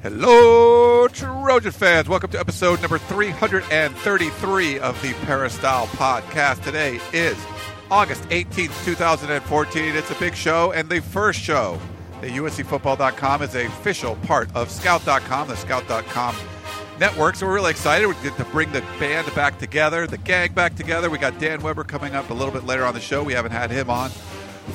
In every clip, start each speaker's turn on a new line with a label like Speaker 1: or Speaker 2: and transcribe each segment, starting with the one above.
Speaker 1: Hello, Trojan fans. Welcome to episode number 333 of the Peristyle Podcast. Today is August 18th, 2014. It's a big show and the first show. The USCFootball.com is a official part of Scout.com, the Scout.com network. So we're really excited. We get to bring the band back together, the gang back together. We got Dan Weber coming up a little bit later on the show. We haven't had him on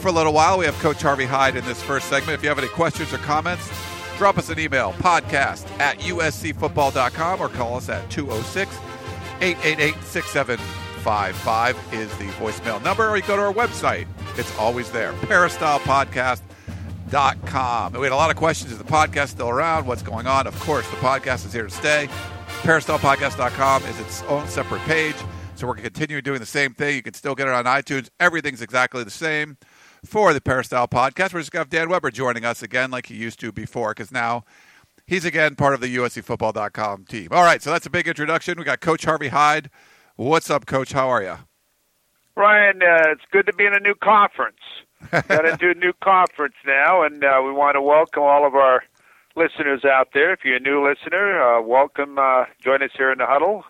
Speaker 1: for a little while. We have Coach Harvey Hyde in this first segment. If you have any questions or comments, drop us an email podcast at uscfootball.com or call us at 206 888 6755 is the voicemail number, or you go to our website. It's always there, peristylepodcast.com. We had a lot of questions. Is the podcast still around? What's going on? Of course, the podcast is here to stay. Peristylepodcast.com is its own separate page. So we're going to continue doing the same thing. You can still get it on iTunes. Everything's exactly the same for the Peristyle podcast. We're just going to have Dan Weber joining us again, like he used to before, because now he's again part of the USCFootball.com team. All right, so that's a big introduction. We got Coach Harvey Hyde. What's up, Coach? How are you?
Speaker 2: Ryan, uh, it's good to be in a new conference. Got into a new conference now, and uh, we want to welcome all of our listeners out there. If you're a new listener, uh, welcome. Uh, join us here in the huddle,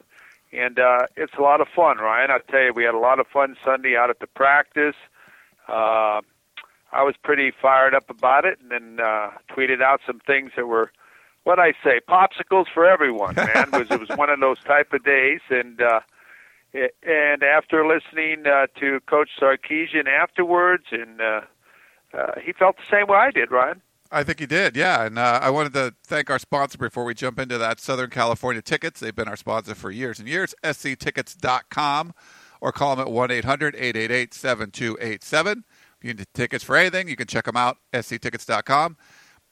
Speaker 2: and uh, it's a lot of fun, Ryan. I tell you, we had a lot of fun Sunday out at the practice. Uh, I was pretty fired up about it, and then uh, tweeted out some things that were, what I say, popsicles for everyone, man. because it was one of those type of days, and uh, it, and after listening uh, to Coach Sarkisian afterwards, and uh, uh, he felt the same way I did, Ryan.
Speaker 1: I think he did, yeah. And uh, I wanted to thank our sponsor before we jump into that Southern California Tickets. They've been our sponsor for years and years, sctickets.com or call them at 1 800 888 7287. If You need tickets for anything. You can check them out, sctickets.com.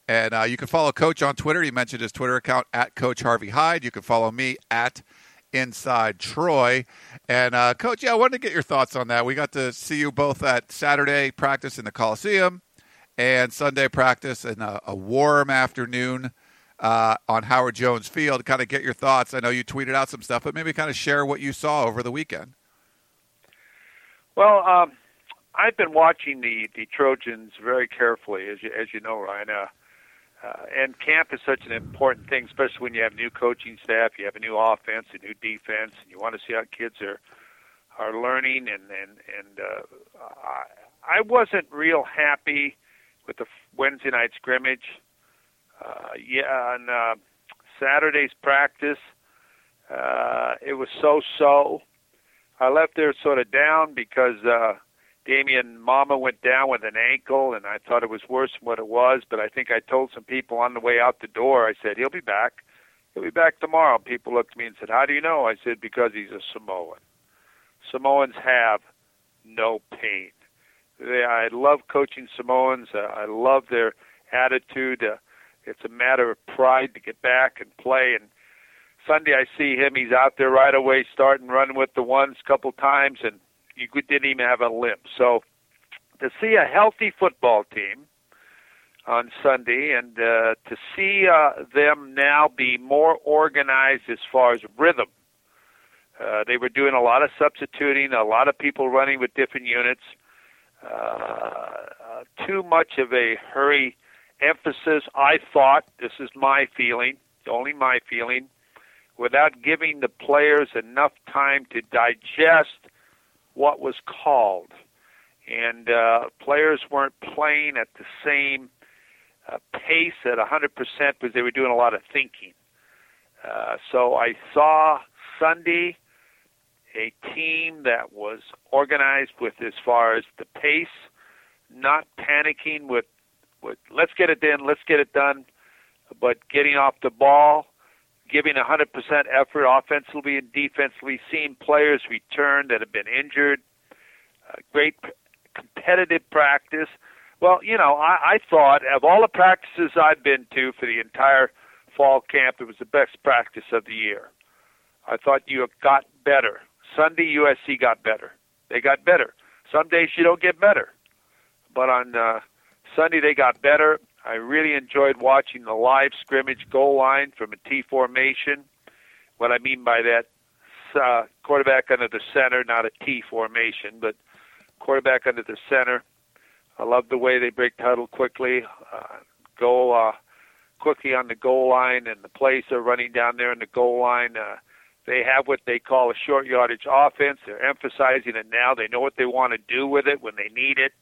Speaker 1: And uh, you can follow Coach on Twitter. He mentioned his Twitter account at Coach Harvey Hyde. You can follow me at Inside Troy. And uh, Coach, yeah, I wanted to get your thoughts on that. We got to see you both at Saturday practice in the Coliseum and Sunday practice in a, a warm afternoon uh, on Howard Jones Field. Kind of get your thoughts. I know you tweeted out some stuff, but maybe kind of share what you saw over the weekend.
Speaker 2: Well, um, I've been watching the the Trojans very carefully, as you as you know, Ryan. Uh, uh, and camp is such an important thing, especially when you have new coaching staff, you have a new offense, a new defense, and you want to see how kids are are learning. And and and uh, I, I wasn't real happy with the Wednesday night scrimmage. Uh, yeah, on uh, Saturday's practice, uh, it was so-so. I left there sort of down because uh, Damian Mama went down with an ankle, and I thought it was worse than what it was. But I think I told some people on the way out the door, I said, he'll be back. He'll be back tomorrow. People looked at me and said, How do you know? I said, Because he's a Samoan. Samoans have no pain. They, I love coaching Samoans. Uh, I love their attitude. Uh, it's a matter of pride to get back and play. And Sunday I see him. He's out there right away, starting running with the ones a couple times, and you didn't even have a limp. So to see a healthy football team on Sunday and uh, to see uh, them now be more organized as far as rhythm. Uh, they were doing a lot of substituting, a lot of people running with different units. Uh, too much of a hurry emphasis, I thought, this is my feeling, only my feeling, without giving the players enough time to digest what was called. And uh, players weren't playing at the same uh, pace at 100% because they were doing a lot of thinking. Uh, so I saw Sunday a team that was organized with as far as the pace, not panicking with, with let's get it done, let's get it done, but getting off the ball giving 100% effort offensively and defensively, seeing players return that have been injured, uh, great p- competitive practice. Well, you know, I, I thought of all the practices I've been to for the entire fall camp. It was the best practice of the year. I thought you got better. Sunday, USC got better. They got better. Some days you don't get better, but on uh, Sunday they got better. I really enjoyed watching the live scrimmage goal line from a T formation. What I mean by that, uh, quarterback under the center, not a T formation, but quarterback under the center. I love the way they break huddle quickly, uh, go uh, quickly on the goal line, and the plays are running down there in the goal line. Uh, they have what they call a short yardage offense. They're emphasizing it now. They know what they want to do with it when they need it,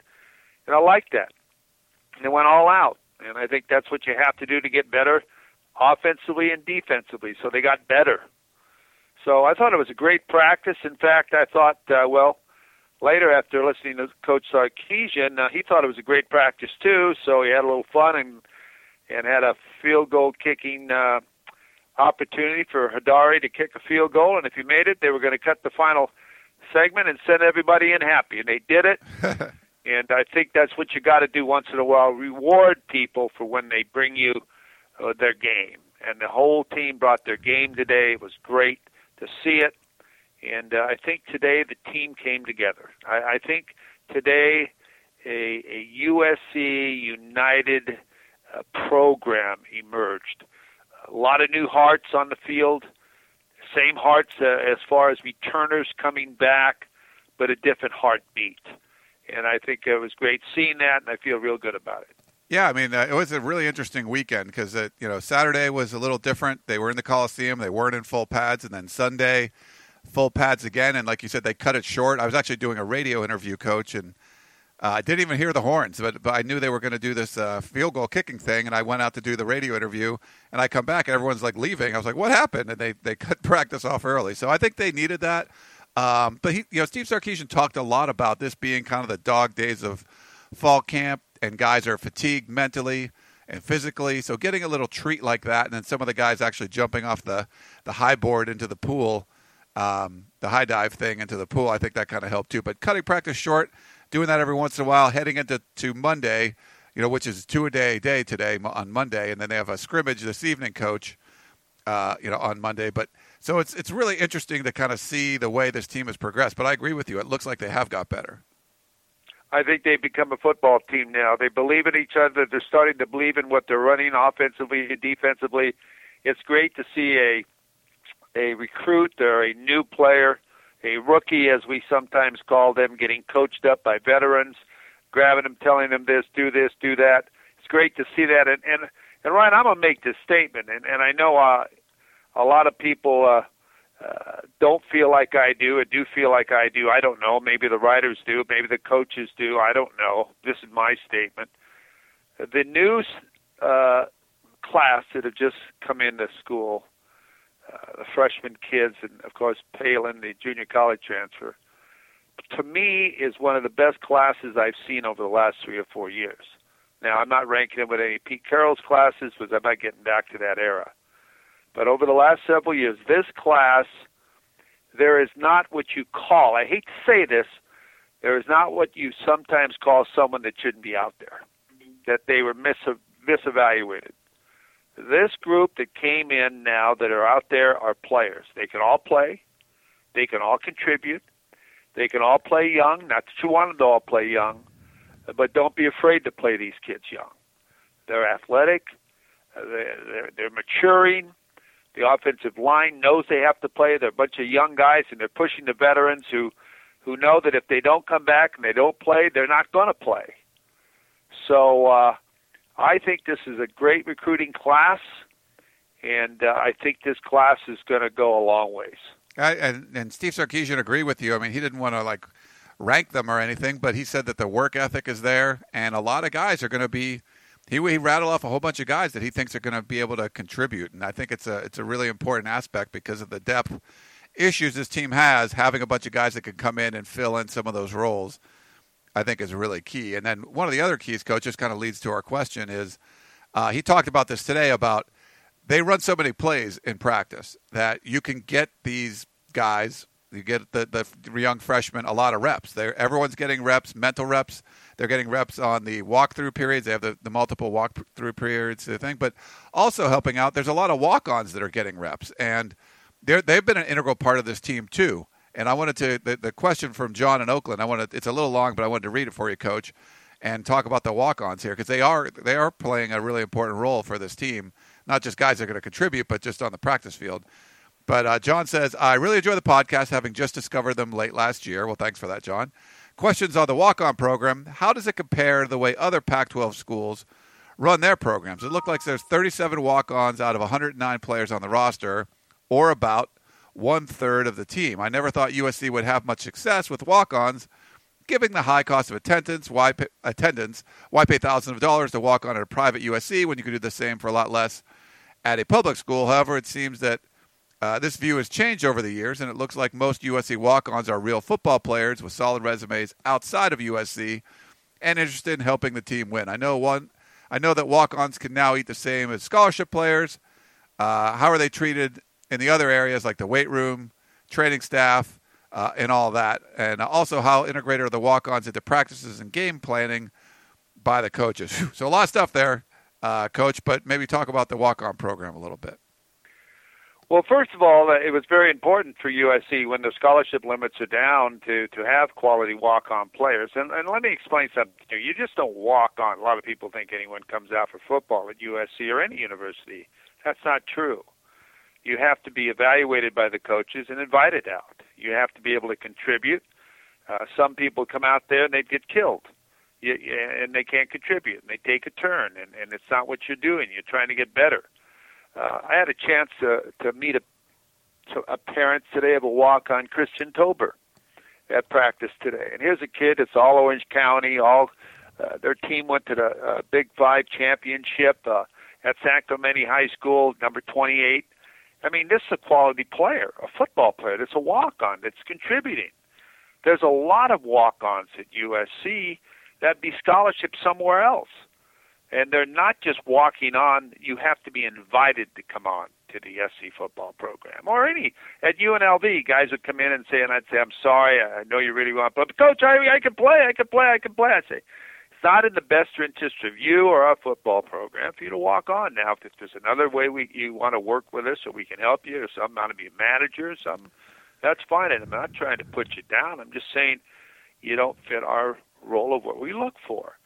Speaker 2: and I like that. And they went all out, and I think that's what you have to do to get better, offensively and defensively. So they got better. So I thought it was a great practice. In fact, I thought, uh, well, later after listening to Coach Sarkisian, uh, he thought it was a great practice too. So he had a little fun and and had a field goal kicking uh, opportunity for Heidari to kick a field goal. And if he made it, they were going to cut the final segment and send everybody in happy. And they did it. and I think that's what you got to do once in a while: reward people for when they bring you uh, their game. And the whole team brought their game today. It was great to see it. And uh, I think today the team came together. I, I think today a, a USC United uh, program emerged. A lot of new hearts on the field, same hearts uh, as far as returners coming back, but a different heartbeat. And I think it was great seeing that, and I feel real good about it.
Speaker 1: Yeah, I mean, uh, it was a really interesting weekend because you know Saturday was a little different. They were in the Coliseum, they weren't in full pads, and then Sunday, full pads again. And like you said, they cut it short. I was actually doing a radio interview, coach, and uh, I didn't even hear the horns, but, but I knew they were going to do this uh, field goal kicking thing, and I went out to do the radio interview, and I come back, and everyone's like leaving. I was like, "What happened?" And they they cut practice off early, so I think they needed that. Um, but he, you know, Steve Sarkisian talked a lot about this being kind of the dog days of fall camp and guys are fatigued mentally and physically. So getting a little treat like that, and then some of the guys actually jumping off the the high board into the pool, um, the high dive thing into the pool, I think that kind of helped too. But cutting practice short, doing that every once in a while, heading into to Monday, you know, which is two a day day today on Monday, and then they have a scrimmage this evening, coach. Uh, you know, on Monday, but so it's it's really interesting to kind of see the way this team has progressed. But I agree with you; it looks like they have got better.
Speaker 2: I think they've become a football team now. They believe in each other. They're starting to believe in what they're running offensively and defensively. It's great to see a a recruit or a new player, a rookie as we sometimes call them, getting coached up by veterans, grabbing them, telling them this, do this, do that. It's great to see that. And and and Ryan, I'm gonna make this statement, and and I know uh, a lot of people. Uh, uh, don't feel like I do or do feel like I do. I don't know. Maybe the writers do. Maybe the coaches do. I don't know. This is my statement. The new uh, class that have just come into school, uh, the freshman kids, and of course Palin, the junior college transfer, to me is one of the best classes I've seen over the last three or four years. Now I'm not ranking it with any Pete Carroll's classes because I'm not getting back to that era. But over the last several years, this class, there is not what you call, I hate to say this, there is not what you sometimes call someone that shouldn't be out there, that they were mis- misevaluated. This group that came in now that are out there are players. They can all play, they can all contribute, they can all play young. Not that you want them to all play young, but don't be afraid to play these kids young. They're athletic, they're, they're, they're maturing, the offensive line knows they have to play. They're a bunch of young guys, and they're pushing the veterans who who know that if they don't come back and they don't play, they're not going to play. So uh, I think this is a great recruiting class, and uh, I think this class is going to go a long ways.
Speaker 1: I, and, and Steve Sarkisian agreed with you. I mean, he didn't want to like rank them or anything, but he said that the work ethic is there, and a lot of guys are going to be he, he rattled off a whole bunch of guys that he thinks are going to be able to contribute, and I think it's a it's a really important aspect because of the depth issues this team has. Having a bunch of guys that can come in and fill in some of those roles, I think, is really key. And then one of the other keys, coach, just kind of leads to our question is uh, he talked about this today about they run so many plays in practice that you can get these guys, you get the the young freshmen a lot of reps. They everyone's getting reps, mental reps They're getting reps on the walkthrough periods. They have the, the multiple walkthrough periods thing, but also helping out. There's a lot of walk-ons that are getting reps, and they're, they've been an integral part of this team too. And I wanted to the, the question from John in Oakland. I wanted it's a little long, but I wanted to read it for you, Coach, and talk about the walk-ons here because they are they are playing a really important role for this team. Not just guys that are going to contribute, but just on the practice field. But uh, John says, I really enjoy the podcast, having just discovered them late last year. Well, thanks for that, John. Questions on the walk on program. How does it compare to the way other Pac 12 schools run their programs? It looks like there's 37 walk ons out of 109 players on the roster, or about one third of the team. I never thought USC would have much success with walk ons, given the high cost of attendance. Why pay, attendance? Why pay thousands of dollars to walk on at a private USC when you could do the same for a lot less at a public school? However, it seems that uh, this view has changed over the years, and it looks like most USC walk ons are real football players with solid resumes outside of USC and interested in helping the team win. I know one. I know that walk-ons can now eat the same as scholarship players. Uh, how are they treated in the other areas like the weight room, training staff, uh, and all that? And also, how integrated are the walk-ons into practices and game planning by the coaches? So a lot of stuff there, uh, coach. But maybe talk about the walk-on program a little bit.
Speaker 2: Well, first of all, uh, it was very important for USC when the scholarship limits are down to to have quality walk-on players. And, and let me explain something to you. You just don't walk on. A lot of people think anyone comes out for football at USC or any university. That's not true. You have to be evaluated by the coaches and invited out. You have to be able to contribute. Uh, some people come out there and they get killed. You, and they can't contribute and they take a turn and, and it's not what you're doing. You're trying to get better uh, I had a chance to to meet a to a parent today of a walk on Christian Tober at practice today. And here's a kid. It's all Orange County. All uh, their team went to the uh, Big Five championship uh, at San Clemente High School, number 28. I mean, this is a quality player, a football player. That's a walk-on. That's contributing. There's a lot of walk-ons at USC that'd be scholarships somewhere else and they're not just walking on. You have to be invited to come on to the SC football program or any at UNLV. Guys would come in and say, and I'd say, "I'm sorry, I know you really want, but coach, I I can play, I can play, I can play." I say, it's not in the best interest of you or our football program for you to walk on. Now, if there's another way we you want to work with us, so we can help you, or some want to be a manager, some that's fine. And I'm not trying to put you down. I'm just saying you don't fit our role of what we look for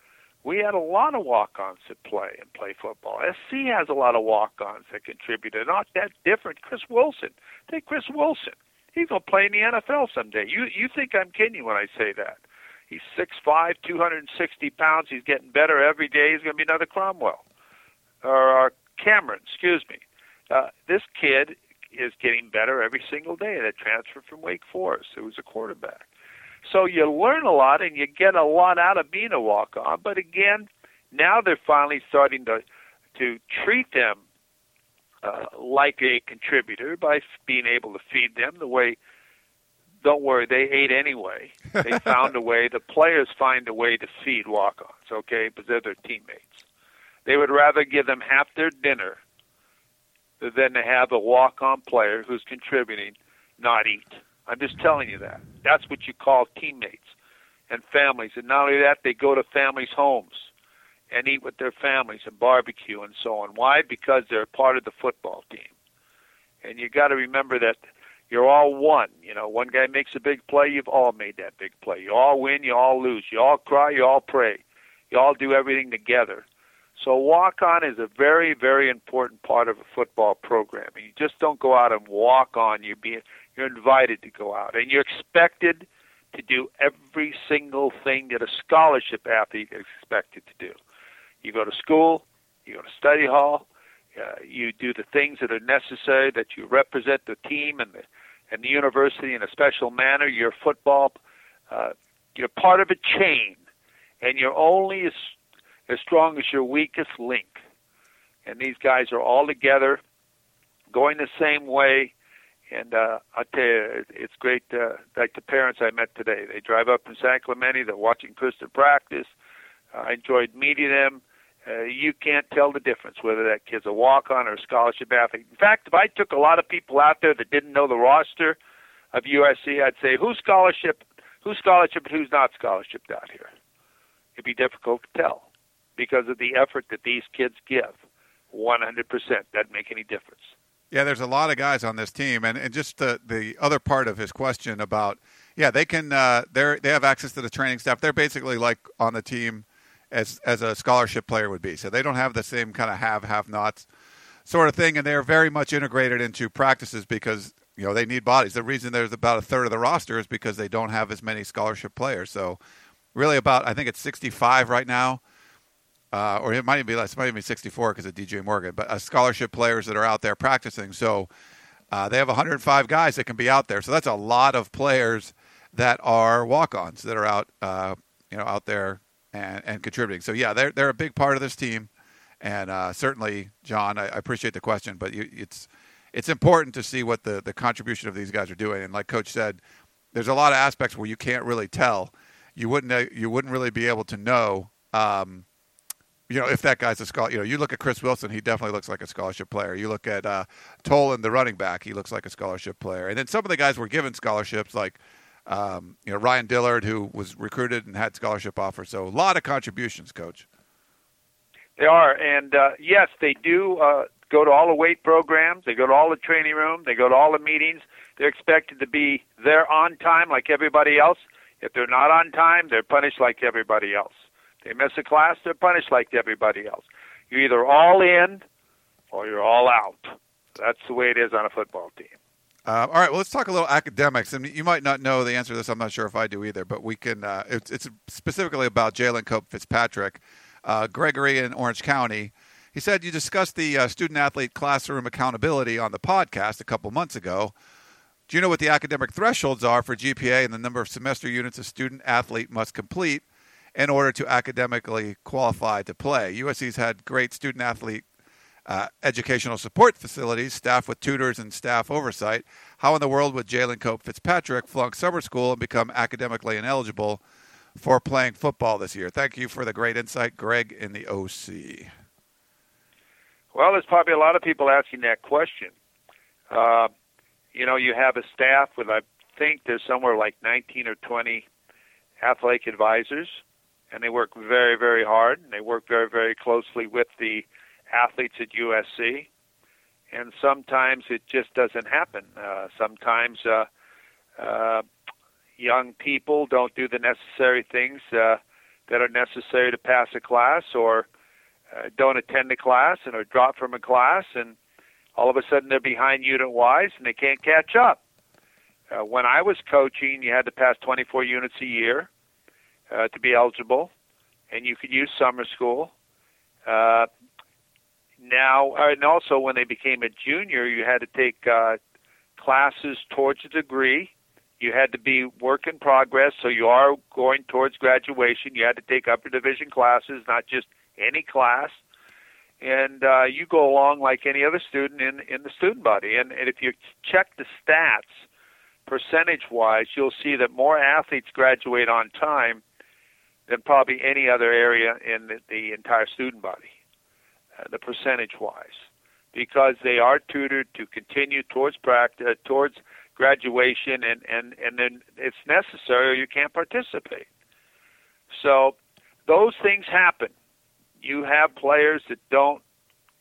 Speaker 2: we had a lot of walk-ons that play and play football. SC has a lot of walk-ons that contribute. They're not that different. Chris Wilson, take Chris Wilson. He's gonna play in the NFL someday. You you think I'm kidding when I say that? He's six five, two hundred and sixty pounds. He's getting better every day. He's gonna be another Cromwell or uh, Cameron. Excuse me. Uh, this kid is getting better every single day. That transfer from Wake Forest. It was a quarterback. So you learn a lot and you get a lot out of being a walk on. But again, now they're finally starting to to treat them uh, like a contributor by being able to feed them the way. Don't worry, they ate anyway. They found a way. The players find a way to feed walk-ons, okay, because they're their teammates. They would rather give them half their dinner than to have a walk-on player who's contributing not eat. I'm just telling you that. That's what you call teammates and families. And not only that, they go to families' homes and eat with their families and barbecue and so on. Why? Because they're part of the football team. And you got to remember that you're all one. You know, one guy makes a big play, you've all made that big play. You all win, you all lose. You all cry, you all pray. You all do everything together. So walk on is a very, very important part of a football program. And you just don't go out and walk on. You be you're invited to go out, and you're expected to do every single thing that a scholarship athlete is expected to do. You go to school, you go to study hall, uh, you do the things that are necessary that you represent the team and the and the university in a special manner. Your football, uh, you're part of a chain, and you're only as as strong as your weakest link. And these guys are all together, going the same way, and uh, I tell you, it's great. Uh, like the parents I met today, they drive up from San Clemente. They're watching Kristen practice. Uh, I enjoyed meeting them. Uh, you can't tell the difference whether that kid's a walk-on or a scholarship athlete. In fact, if I took a lot of people out there that didn't know the roster of USC, I'd say who's scholarship, who's scholarship, and who's not scholarship out here. it'd be difficult to tell because of the effort that these kids give. 100% doesn't make any difference.
Speaker 1: Yeah, there's a lot of guys on this team, and, and just the the other part of his question about yeah they can uh, they they have access to the training staff. They're basically like on the team as as a scholarship player would be. So they don't have the same kind of have have nots sort of thing, and they're very much integrated into practices because you know they need bodies. The reason there's about a third of the roster is because they don't have as many scholarship players. So really, about I think it's 65 right now uh, or it might even be less. It might even be 64 because of DJ Morgan. But uh, scholarship players that are out there practicing. So uh, they have 105 guys that can be out there. So that's a lot of players that are walk-ons that are out, uh, you know, out there and, and contributing. So yeah, they're they're a big part of this team. And uh, certainly, John, I, I, appreciate the question, but you, it's it's important to see what the the contribution of these guys are doing. And like Coach said, there's a lot of aspects where you can't really tell. You wouldn't uh, you wouldn't really be able to know. Um, you know, if that guy's a scholar, you know, you look at Chris Wilson, he definitely looks like a scholarship player. You look at uh, Tolan, the running back, he looks like a scholarship player. And then some of the guys were given scholarships, like um, you know Ryan Dillard, who was recruited and had scholarship offers. So a lot of contributions, Coach.
Speaker 2: They are, and uh, yes, they do uh, go to all the weight programs. They go to all the training room. They go to all the meetings. They're expected to be there on time, like everybody else. If they're not on time, they're punished like everybody else. They miss a class, they're punished like everybody else. You're either all in or you're all out. That's the way it is on a football team.
Speaker 1: Uh, all right, well, let's talk a little academics. And you might not know the answer to this. I'm not sure if I do either, but we can. Uh, it's, it's, specifically about Jalen Cope Fitzpatrick, uh, Gregory in Orange County. He said you discussed the uh, student athlete classroom accountability on the podcast a couple months ago. Do you know what the academic thresholds are for GPA and the number of semester units a student athlete must complete in order to academically qualify to play. USC's had great student athlete uh, educational support facilities, staff with tutors and staff oversight. How in the world would Jalen Cope Fitzpatrick flunk summer school and become academically ineligible for playing football this year? Thank you for the great insight, Greg in the OC.
Speaker 2: Well, there's probably a lot of people asking that question. Uh, you know, you have a staff with, I think there's somewhere like 19 or 20 athletic advisors and they work very, very hard, and they work very, very closely with the athletes at USC. And sometimes it just doesn't happen. Uh, sometimes uh, uh, young people don't do the necessary things uh, that are necessary to pass a class, or uh, don't attend a class and are dropped from a class, and all of a sudden they're behind unit wise and they can't catch up. Uh, when I was coaching, you had to pass 24 units a year uh, to be eligible, and you could use summer school. Uh, now, and also when they became a junior, you had to take uh, classes towards a degree. You had to be work in progress, so you are going towards graduation. You had to take upper division classes, not just any class. And uh, you go along like any other student in in the student body. And, and if you check the stats, percentage wise, you'll see that more athletes graduate on time than probably any other area in the, the entire student body, uh, the percentage wise, because they are tutored to continue towards practice, uh, towards graduation, and and and then it's necessary or you can't participate. So those things happen. You have players that don't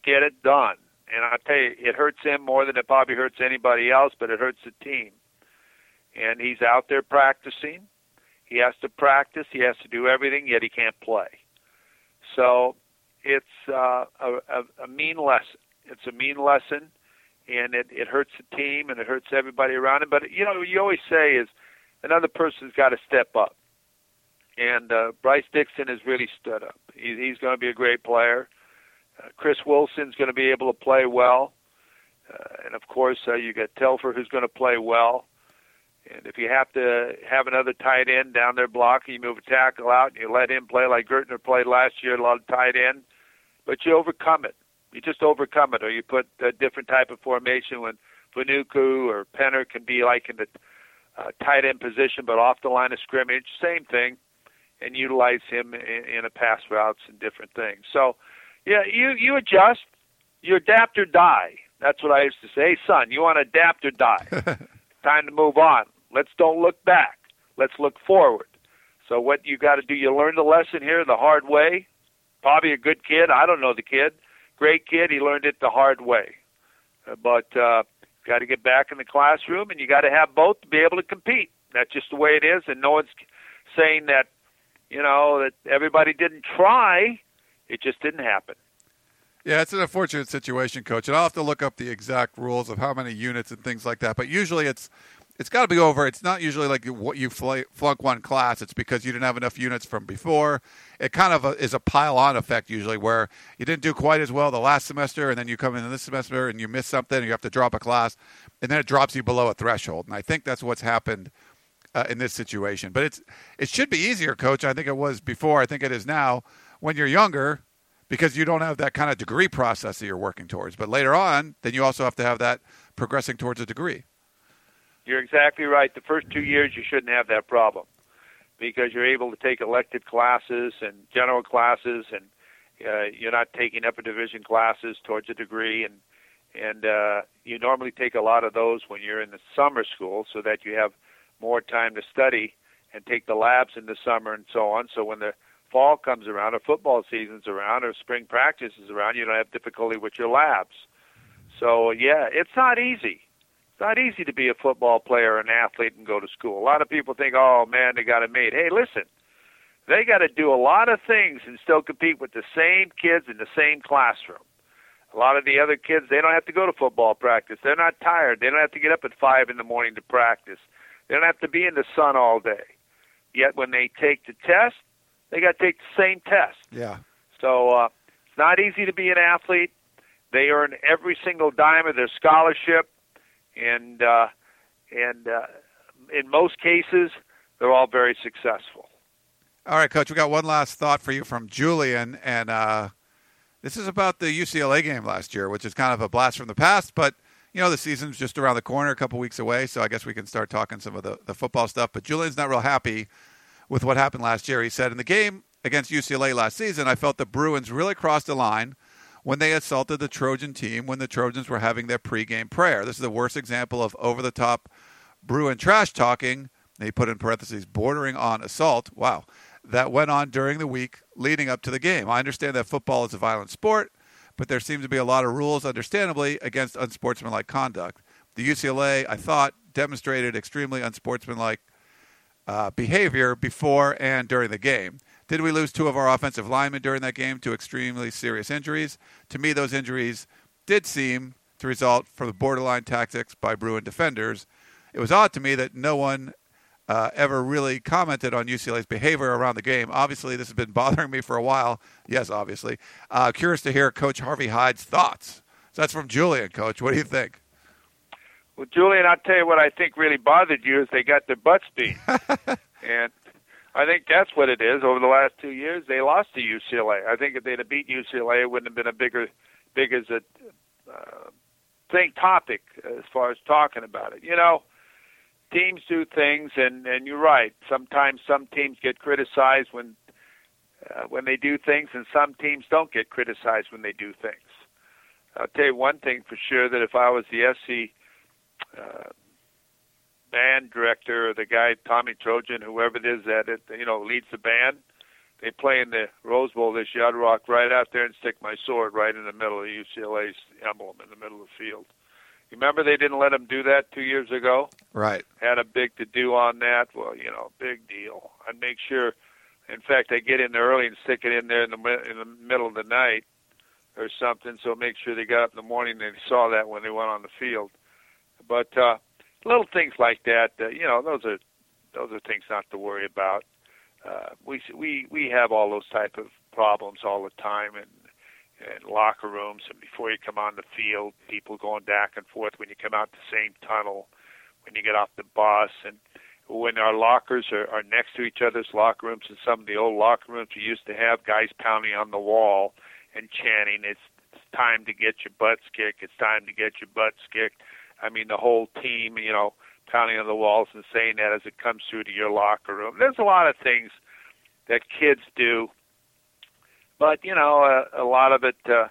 Speaker 2: get it done, and I tell you, it hurts him more than it probably hurts anybody else, but it hurts the team. And he's out there practicing he has to practice. He has to do everything, yet he can't play. So it's uh, a, a, a mean lesson. It's a mean lesson, and it, it hurts the team and it hurts everybody around him. But you know, you always say is another person's got to step up, and uh, Bryce Dixon has really stood up. He, he's going to be a great player. Uh, Chris Wilson's going to be able to play well, uh, and of course, uh, you got Telfer who's going to play well. And if you have to have another tight end down there blocking, you move a tackle out and you let him play like Gertner played last year, a lot of tight end. But you overcome it. You just overcome it, or you put a different type of formation when Vainuku or Pinner can be like in the uh, tight end position, but off the line of scrimmage, same thing, and utilize him in, in a pass routes and different things. So, yeah, you you adjust, you adapt or die. That's what I used to say. Hey, son, you want to adapt or die? Time to move on. Let's don't look back. Let's look forward. So what you got to do, you learn the lesson here the hard way. Probably a good kid. I don't know the kid. Great kid. He learned it the hard way. Uh, but uh, got to get back in the classroom, and you got to have both to be able to compete. That's just the way it is, and no one's saying that you know that everybody didn't try. It just didn't happen.
Speaker 1: Yeah, it's an unfortunate situation, coach. And I'll have to look up the exact rules of how many units and things like that. But usually it's it's got to be over. It's not usually like what you flunk one class. It's because you didn't have enough units from before. It kind of is a pile on effect usually, where you didn't do quite as well the last semester, and then you come in this semester and you miss something, and you have to drop a class, and then it drops you below a threshold. And I think that's what's happened uh, in this situation. But it's it should be easier, coach. I think it was before. I think it is now. When you're younger, because you don't have that kind of degree process that you're working towards. But later on, then you also have to have that progressing towards a degree.
Speaker 2: You're exactly right. The first two years, you shouldn't have that problem because you're able to take elective classes and general classes, and uh, you're not taking upper division classes towards a degree, and and uh, you normally take a lot of those when you're in the summer school, so that you have more time to study and take the labs in the summer and so on. So when the fall comes around or football season's around or spring practice is around, you don't have difficulty with your labs. So yeah, it's not easy. It's not easy to be a football player, an athlete, and go to school. A lot of people think, oh man, they got it made. Hey, listen, they got to do a lot of things and still compete with the same kids in the same classroom. A lot of the other kids, they don't have to go to football practice. They're not tired. They don't have to get up at five in the morning to practice. They don't have to be in the sun all day. Yet when they take the test, they got to take the same test.
Speaker 1: Yeah.
Speaker 2: So uh, it's not easy to be an athlete. They earn every single dime of their scholarship, and uh, and uh, in most cases, they're all very successful.
Speaker 1: All right, Coach. We got one last thought for you from Julian, and uh, this is about the UCLA game last year, which is kind of a blast from the past, but you know the season's just around the corner, a couple weeks away, so I guess we can start talking some of the, the football stuff. But Julian's not real happy with what happened last year. He said, In the game against UCLA last season, I felt the Bruins really crossed the line when they assaulted the Trojan team when the Trojans were having their pregame prayer. This is the worst example of over the top Bruin trash talking. They put in parentheses, bordering on assault. Wow. That went on during the week leading up to the game. I understand that football is a violent sport, but there seem to be a lot of rules, understandably, against unsportsmanlike conduct. The UCLA, I thought, demonstrated extremely unsportsmanlike uh, behavior before and during the game. Did we lose two of our offensive linemen during that game to extremely serious injuries? To me, those injuries did seem to result from the borderline tactics by Bruin defenders. It was odd to me that no one uh, ever really commented on UCLA's behavior around the game. Obviously, this has been bothering me for a while. Yes, obviously. Uh, curious to hear Coach Harvey Hyde's thoughts. So that's from Julian, Coach. What do you think?
Speaker 2: Well, Julian, I'll tell you what I think really bothered you is they got their butts beat, and I think that's what it is. Over the last two years, they lost to UCLA. I think if they'd have beat UCLA, it wouldn't have been a bigger, big as a uh, thing topic as far as talking about it. You know, teams do things, and and you're right. Sometimes some teams get criticized when uh, when they do things, and some teams don't get criticized when they do things. I'll tell you one thing for sure: that if I was the SC uh, band director or the guy Tommy Trojan, whoever it is that it you know leads the band. They play in the Rose Bowl this year. I'd rock right out there and stick my sword right in the middle of UCLA's emblem in the middle of the field. Remember they didn't let them do that two years ago?
Speaker 1: Right.
Speaker 2: Had a big to do on that. Well, you know, big deal. I'd make sure. In fact, I get in there early and stick it in there in the in the middle of the night or something. So make sure they got up in the morning and they saw that when they went on the field. But uh, little things like that, uh, you know, those are those are things not to worry about. Uh, we we we have all those type of problems all the time, and and locker rooms, and before you come on the field, people going back and forth when you come out the same tunnel, when you get off the bus, and when our lockers are, are next to each other's locker rooms, and some of the old locker rooms we used to have guys pounding on the wall and chanting, "It's, it's time to get your butts kicked. It's time to get your butts kicked." I mean, the whole team, you know, pounding on the walls and saying that as it comes through to your locker room. There's a lot of things that kids do, but you know, a, a lot of it, uh,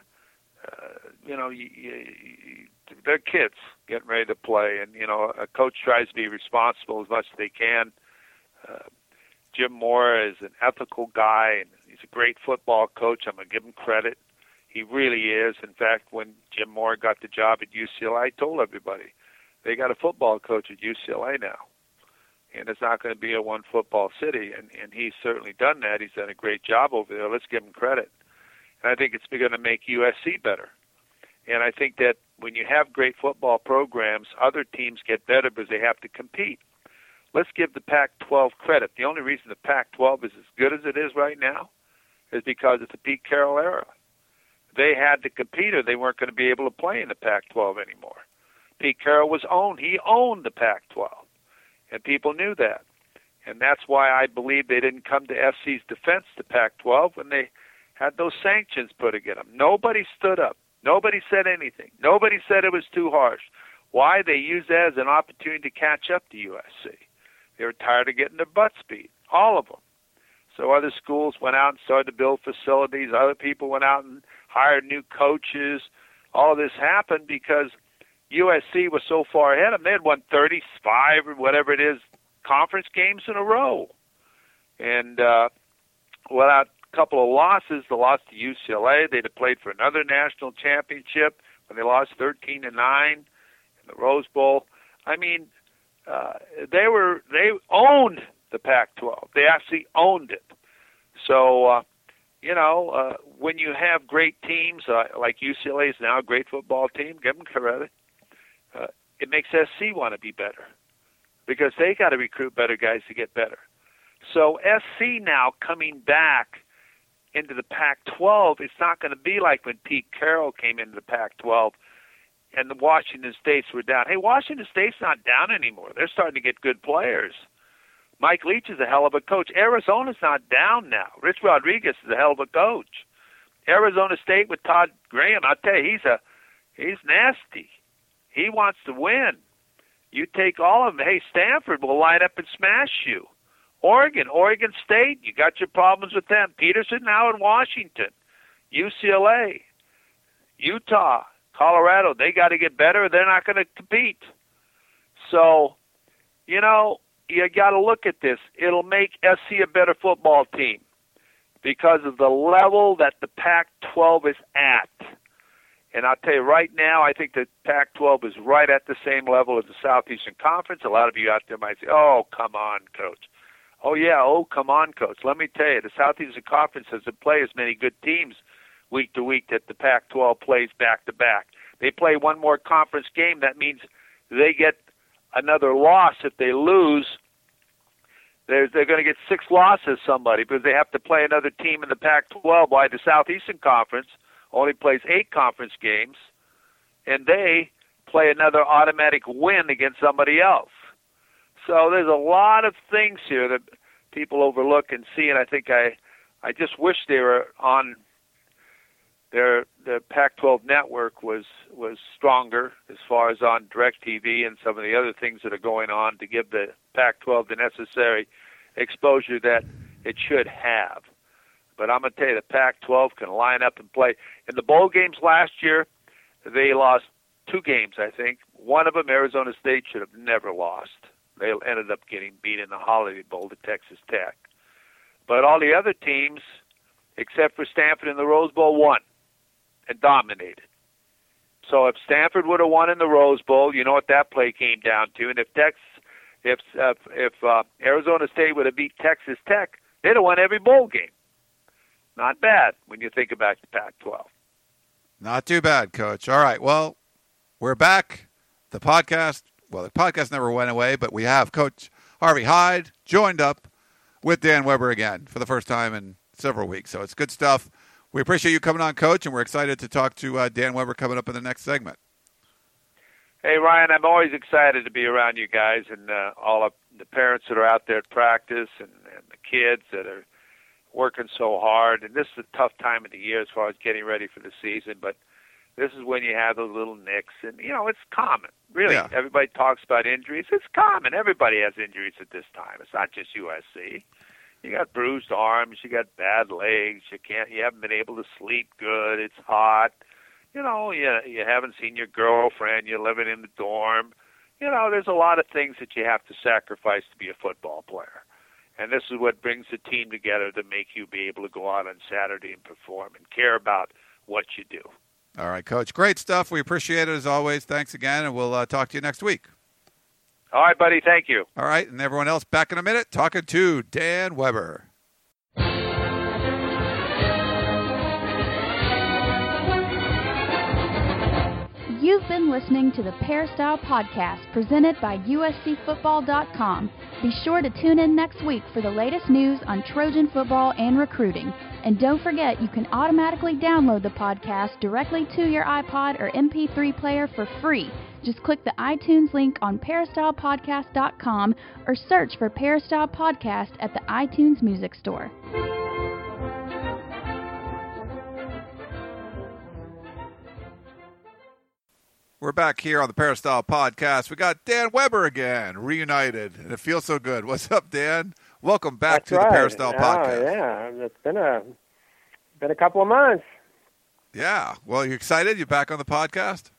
Speaker 2: uh, you know, you, you, they're kids getting ready to play, and you know, a coach tries to be responsible as much as they can. Uh, Jim Mora is an ethical guy and he's a great football coach. I'm gonna give him credit. He really is. In fact, when Jim Mora got the job at UCLA, I told everybody they got a football coach at UCLA now, and it's not going to be a one football city. And and he's certainly done that. He's done a great job over there. Let's give him credit. And I think it's going to make USC better. And I think that when you have great football programs, other teams get better because they have to compete. Let's give the Pac 12 credit. The only reason the Pac 12 is as good as it is right now is because it's the Pete Carroll era. They had to compete or they weren't going to be able to play in the Pac 12 anymore. Pete Carroll was owned. He owned the Pac 12. And people knew that. And that's why I believe they didn't come to SC's defense, the Pac 12, when they had those sanctions put against them. Nobody stood up. Nobody said anything. Nobody said it was too harsh. Why? They used that as an opportunity to catch up to USC. They were tired of getting their butts beat, all of them. So other schools went out and started to build facilities. Other people went out and hired new coaches. All this happened because USC was so far ahead of them. They had won 35 or whatever it is conference games in a row. And uh, without a couple of losses. The loss to UCLA. They'd have played for another national championship when they lost 13 to nine in the Rose Bowl. I mean, uh, they were they owned the Pac-12. They actually owned it. So, uh, you know, uh, when you have great teams uh, like UCLA is now a great football team, give them credit. Uh, it makes SC want to be better because they got to recruit better guys to get better. So SC now coming back into the Pac-12, it's not going to be like when Pete Carroll came into the Pac-12 and the Washington States were down. Hey, Washington State's not down anymore. They're starting to get good players. Mike Leach is a hell of a coach. Arizona's not down now. Rich Rodriguez is a hell of a coach. Arizona State with Todd Graham, I'll tell you, he's a he's nasty. He wants to win. You take all of them. Hey, Stanford will line up and smash you. Oregon, Oregon State, you got your problems with them. Petersen now in Washington, UCLA, Utah, Colorado, they got to get better. They're not going to compete. So, you know, you got to look at this. It'll make SC a better football team because of the level that the Pac 12 is at. And I'll tell you right now, I think the Pac 12 is right at the same level as the Southeastern Conference. A lot of you out there might say, oh, come on, coach. Oh yeah, oh come on, coach. Let me tell you, the Southeastern Conference doesn't play as many good teams week to week that the Pac-12 plays back to back. They play one more conference game. That means they get another loss if they lose. They're they're going to get six losses somebody because they have to play another team in the Pac-12. Why the Southeastern Conference only plays eight conference games, and they play another automatic win against somebody else. So there's a lot of things here that people overlook and see, and I think I, I just wish they were on their the Pac-12 network was was stronger as far as on DirecTV and some of the other things that are going on to give the Pac-12 the necessary exposure that it should have. But I'm to tell you, the Pac-12 can line up and play. In the bowl games last year, they lost two games, I think. One of them, Arizona State, should have never lost. They ended up getting beat in the Holiday Bowl to Texas Tech. But all the other teams, except for Stanford in the Rose Bowl, won and dominated. So if Stanford would have won in the Rose Bowl, you know what that play came down to. And if Texas, if uh, if uh, Arizona State would have beat Texas Tech, they'd have won every bowl game. Not bad when you think about the Pac-12.
Speaker 1: Not too bad, Coach. All right, well, we're back. The podcast well, the podcast never went away, but we have Coach Harvey Hyde joined up with Dan Weber again for the first time in several weeks. So it's good stuff. We appreciate you coming on, Coach, and we're excited to talk to uh, Dan Weber coming up in the next segment.
Speaker 2: Hey, Ryan, I'm always excited to be around you guys and uh, all of the parents that are out there at practice and, and the kids that are working so hard. And this is a tough time of the year as far as getting ready for the season, but – this is when you have those little nicks, and you know it's common. Really, yeah. everybody talks about injuries. It's common. Everybody has injuries at this time. It's not just USC. You got bruised arms. You got bad legs. You can't. You haven't been able to sleep good. It's hot. You know, you you haven't seen your girlfriend. You're living in the dorm. You know, there's a lot of things that you have to sacrifice to be a football player, And this is what brings the team together to make you be able to go out on Saturday and perform and care about what you do.
Speaker 1: All right, Coach. Great stuff. We appreciate it as always. Thanks again, and we'll uh, talk to you next week.
Speaker 2: All right, buddy. Thank you.
Speaker 1: All right, and everyone else back in a minute talking to Dan Weber.
Speaker 3: You've been listening to the Peristyle Podcast presented by USCFootball.com. Be sure to tune in next week for the latest news on Trojan football and recruiting. And don't forget, you can automatically download the podcast directly to your iPod or MP3 player for free. Just click the iTunes link on peristylepodcast.com or search for Peristyle Podcast at the iTunes Music Store.
Speaker 1: We're back here on the Peristyle podcast. We got Dan Weber again, reunited, and it feels so good. What's up, Dan? Welcome back
Speaker 4: That's
Speaker 1: to
Speaker 4: right.
Speaker 1: the Peristyle
Speaker 4: oh,
Speaker 1: podcast.
Speaker 4: Yeah, it's been a been a couple of months.
Speaker 1: Yeah. Well, you excited? You back on the podcast?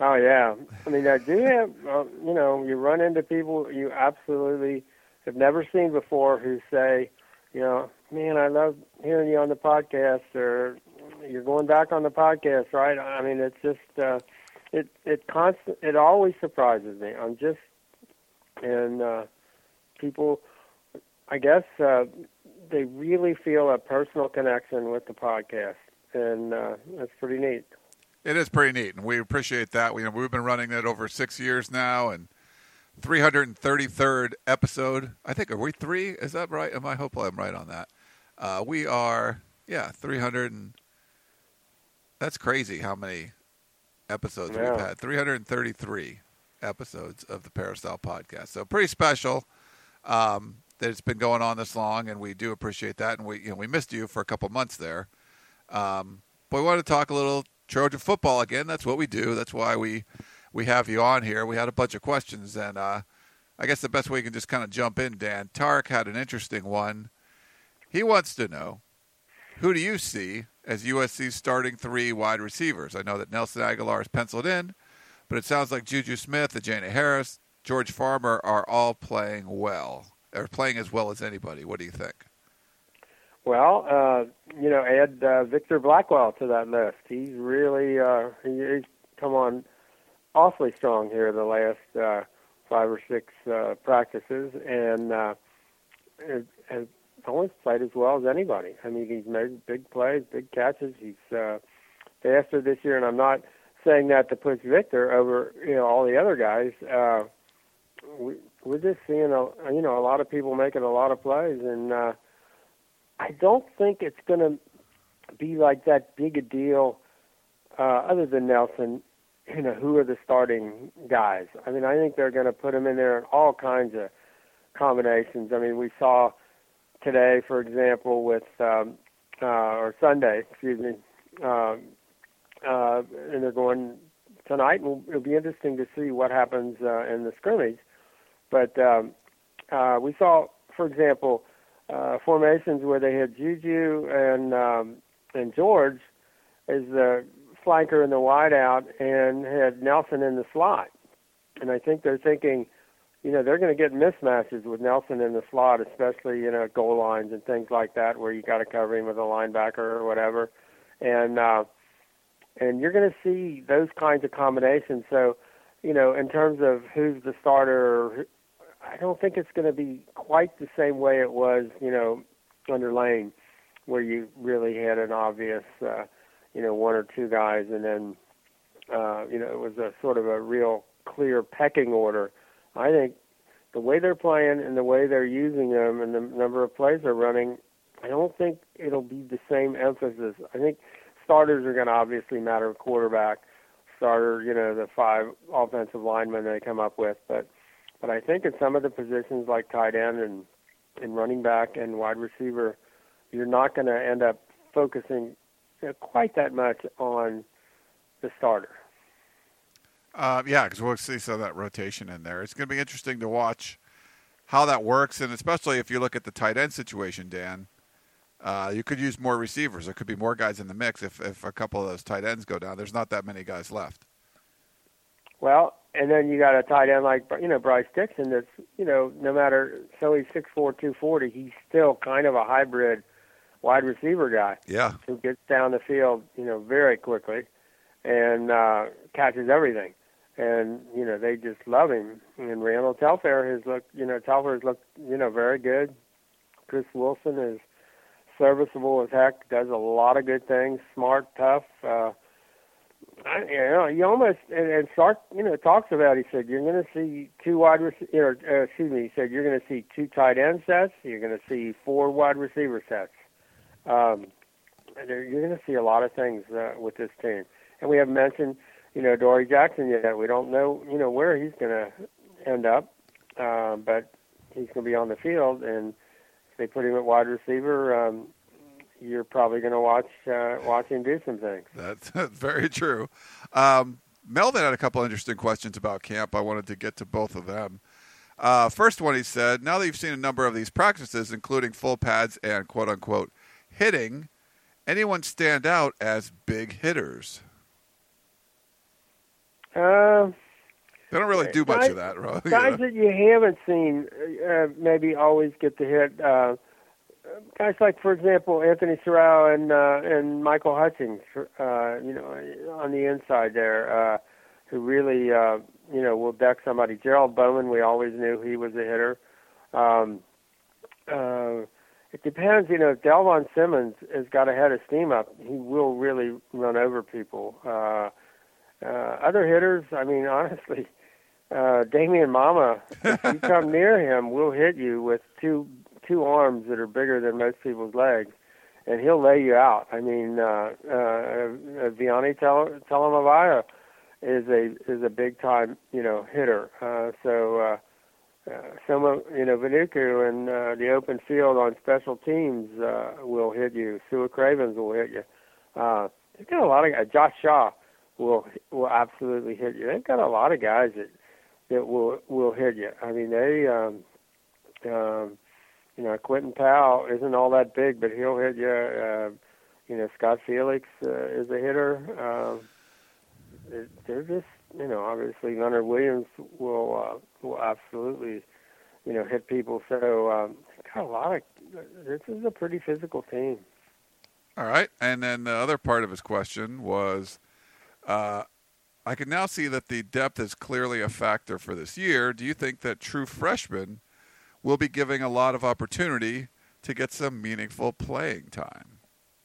Speaker 4: Oh yeah. I mean, I do have uh, you know you run into people you absolutely have never seen before who say, you know, man, I love hearing you on the podcast, or you're going back on the podcast, right? I mean, it's just uh, it it constant it always surprises me. I'm just and uh, people, I guess uh, they really feel a personal connection with the podcast, and uh, that's pretty neat.
Speaker 1: It is pretty neat, and we appreciate that. We, we've been running it over six years now, and 333rd episode. I think are we three? Is that right? Am I hopefully I'm right on that? Uh, we are, yeah, 300. And, that's crazy how many episodes
Speaker 4: Yeah.
Speaker 1: we've had. 333 episodes of the Peristyle podcast. So pretty special um, that it's been going on this long, and we do appreciate that. And we, you know, we missed you for a couple months there. Um, but we want to talk a little Trojan football again. That's what we do. That's why we we have you on here. We had a bunch of questions, and uh, I guess the best way you can just kind of jump in, Dan. Tarek had an interesting one. He wants to know who do you see as USC's starting three wide receivers? I know that Nelson Agholor is penciled in, but it sounds like Juju Smith, Ajene Harris, George Farmer are all playing well, or playing as well as anybody. What do you think?
Speaker 4: Well, uh, you know, add uh, Victor Blackwell to that list. He's really uh, he's come on awfully strong here the last uh, five or six uh, practices, and uh, has- has always played as well as anybody. I mean, he's made big plays, big catches. He's uh, faster this year, and I'm not saying that to push Victor over you know all the other guys. Uh, we, we're just seeing a you know a lot of people making a lot of plays, and uh, I don't think it's going to be like that big a deal. Uh, other than Nelson, you know, who are the starting guys? I mean, I think they're going to put him in there in all kinds of combinations. I mean, we saw today, for example, with um, uh, or Sunday, excuse me, um, uh, and they're going tonight. And it'll be interesting to see what happens uh, in the scrimmage. But um, uh, we saw, for example, uh, formations where they had Juju and um, and George as the flanker and the wideout, and had Nelson in the slot. And I think they're thinking, you know, they're going to get mismatches with Nelson in the slot, especially you know goal lines and things like that, where you got to cover him with a linebacker or whatever. And uh, and you're going to see those kinds of combinations. So, you know, in terms of who's the starter, I don't think it's going to be quite the same way it was, you know, under Lane, where you really had an obvious, uh, you know, one or two guys, and then, uh, you know, it was a sort of a real clear pecking order. I think the way they're playing and the way they're using them and the number of plays they're running, I don't think it'll be the same emphasis. I think starters are going to obviously matter. Quarterback, starter, you know, the five offensive linemen they come up with, but but I think in some of the positions like tight end and and running back and wide receiver, you're not going to end up focusing quite that much on the starter.
Speaker 1: Uh, yeah, because we'll see some of that rotation in there. It's going to be interesting to watch how that works, and especially if you look at the tight end situation, Dan. Uh, you could use more receivers. There could be more guys in the mix if, if a couple of those tight ends go down. There's not that many guys left.
Speaker 4: Well, and then you got a tight end like you know Bryce Dixon that's you know no matter so he's six four two forty he's still kind of a hybrid wide receiver guy.
Speaker 1: Yeah.
Speaker 4: Who gets down the field you know very quickly and uh, catches everything. And you know they just love him. And Randall Telfer has looked, you know, Telfer has looked, you know, very good. Chris Willson is serviceable as heck. Does a lot of good things. Smart, tough. Uh, You know, you almost and, and Sark, you know, talks about. He said you're going to see two wide receivers. Uh, excuse me. He said you're going to see two tight end sets. You're going to see four wide receiver sets. Um, you're going to see a lot of things uh, with this team. And we haven't mentioned, you know, Adoree' Jackson yet. We don't know, you know, where he's going to end up, uh, but he's going to be on the field. And they put him at wide receiver, um, you're probably going to watch uh, watch him do some things.
Speaker 1: That's, that's very true. Um, Melvin had a couple interesting questions about camp. I wanted to get to both of them. Uh, first one, he said, now that you've seen a number of these practices, including full pads and quote unquote hitting, anyone stand out as big hitters?
Speaker 4: Uh,
Speaker 1: they don't really do much
Speaker 4: guys,
Speaker 1: of that, right?
Speaker 4: Guys that you haven't seen uh, maybe always get the hit. Guys like, for example, Anthony Sarao and uh, and Michael Hutchings, uh, you know, on the inside there, uh, who really, uh, you know, will deck somebody. Gerald Bowman, we always knew he was a hitter. Um, uh, it depends, you know. If Delvon Simmons has got a head of steam up, he will really run over people. Uh, uh, other hitters, I mean, honestly, uh, Damien Mama, if you come near him, will hit you with two two arms that are bigger than most people's legs, and he'll lay you out. I mean, uh, uh, uh Viane Tel- Talamaivao is a is a big time you know hitter. Uh, so uh, uh, some of you know Vanuku and uh, the open field on special teams uh, will hit you. Su'a Cravens will hit you. Uh, they've got a lot of uh, Josh Shaw will will absolutely hit you. They've got a lot of guys that that will will hit you. I mean they um, um, you know, Quinton Powell isn't all that big, but he'll hit you. Uh, you know, Scott Felix uh, is a hitter. Uh, they're just, you know, obviously Leonard Williams will uh, will absolutely, you know, hit people. So um, got a lot of. This is a pretty physical team.
Speaker 1: All right, and then the other part of his question was, uh, I can now see that the depth is clearly a factor for this year. Do you think that true freshmen will be giving a lot of opportunity to get some meaningful playing time.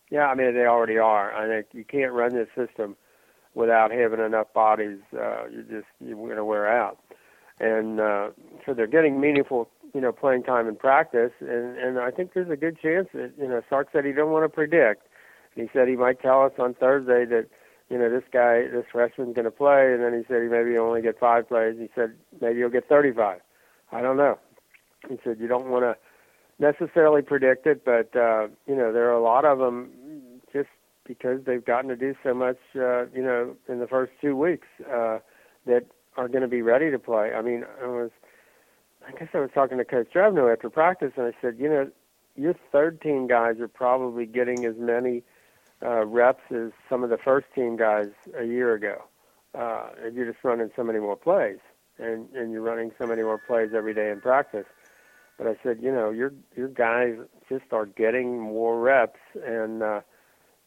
Speaker 4: Yeah, I mean they already are. I think you can't run this system without having enough bodies. Uh, you're just you're going to wear out, and uh, so they're getting meaningful, you know, playing time in practice. And and I think there's a good chance that you know Sark said he don't want to predict. He said he might tell us on Thursday that you know this guy, this freshman's going to play, and then he said he maybe only get five plays. He said maybe he'll get 35. I don't know. He said you don't want to necessarily predict it, but uh, you know there are a lot of them just because they've gotten to do so much, uh, you know, in the first two weeks uh, that are going to be ready to play. I mean, I was, I guess I was talking to Coach Drevno after practice, and I said, you know, your third team guys are probably getting as many uh, reps as some of the first team guys a year ago. Uh, and you're just running so many more plays, and and you're running so many more plays every day in practice. But I said, you know, your your guys just are getting more reps, and uh,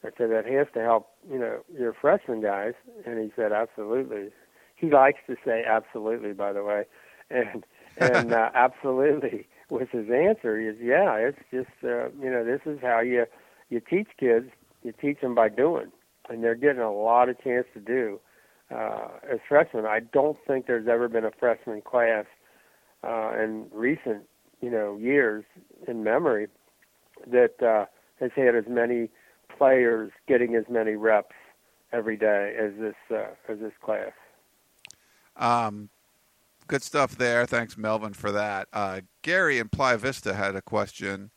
Speaker 4: I said that has to help, you know, your freshman guys. And he said, absolutely. He likes to say absolutely, by the way, and and uh, absolutely was his answer. Is yeah, it's just uh, you know, this is how you you teach kids. You teach them by doing, and they're getting a lot of chance to do. Uh, as freshmen, I don't think there's ever been a freshman class uh, in recent you know years in memory that uh, has had as many players getting as many reps every day as this uh, as this class.
Speaker 1: Um, good stuff there. Thanks, Melvin, for that. Uh, Gary in Playa Vista had a question,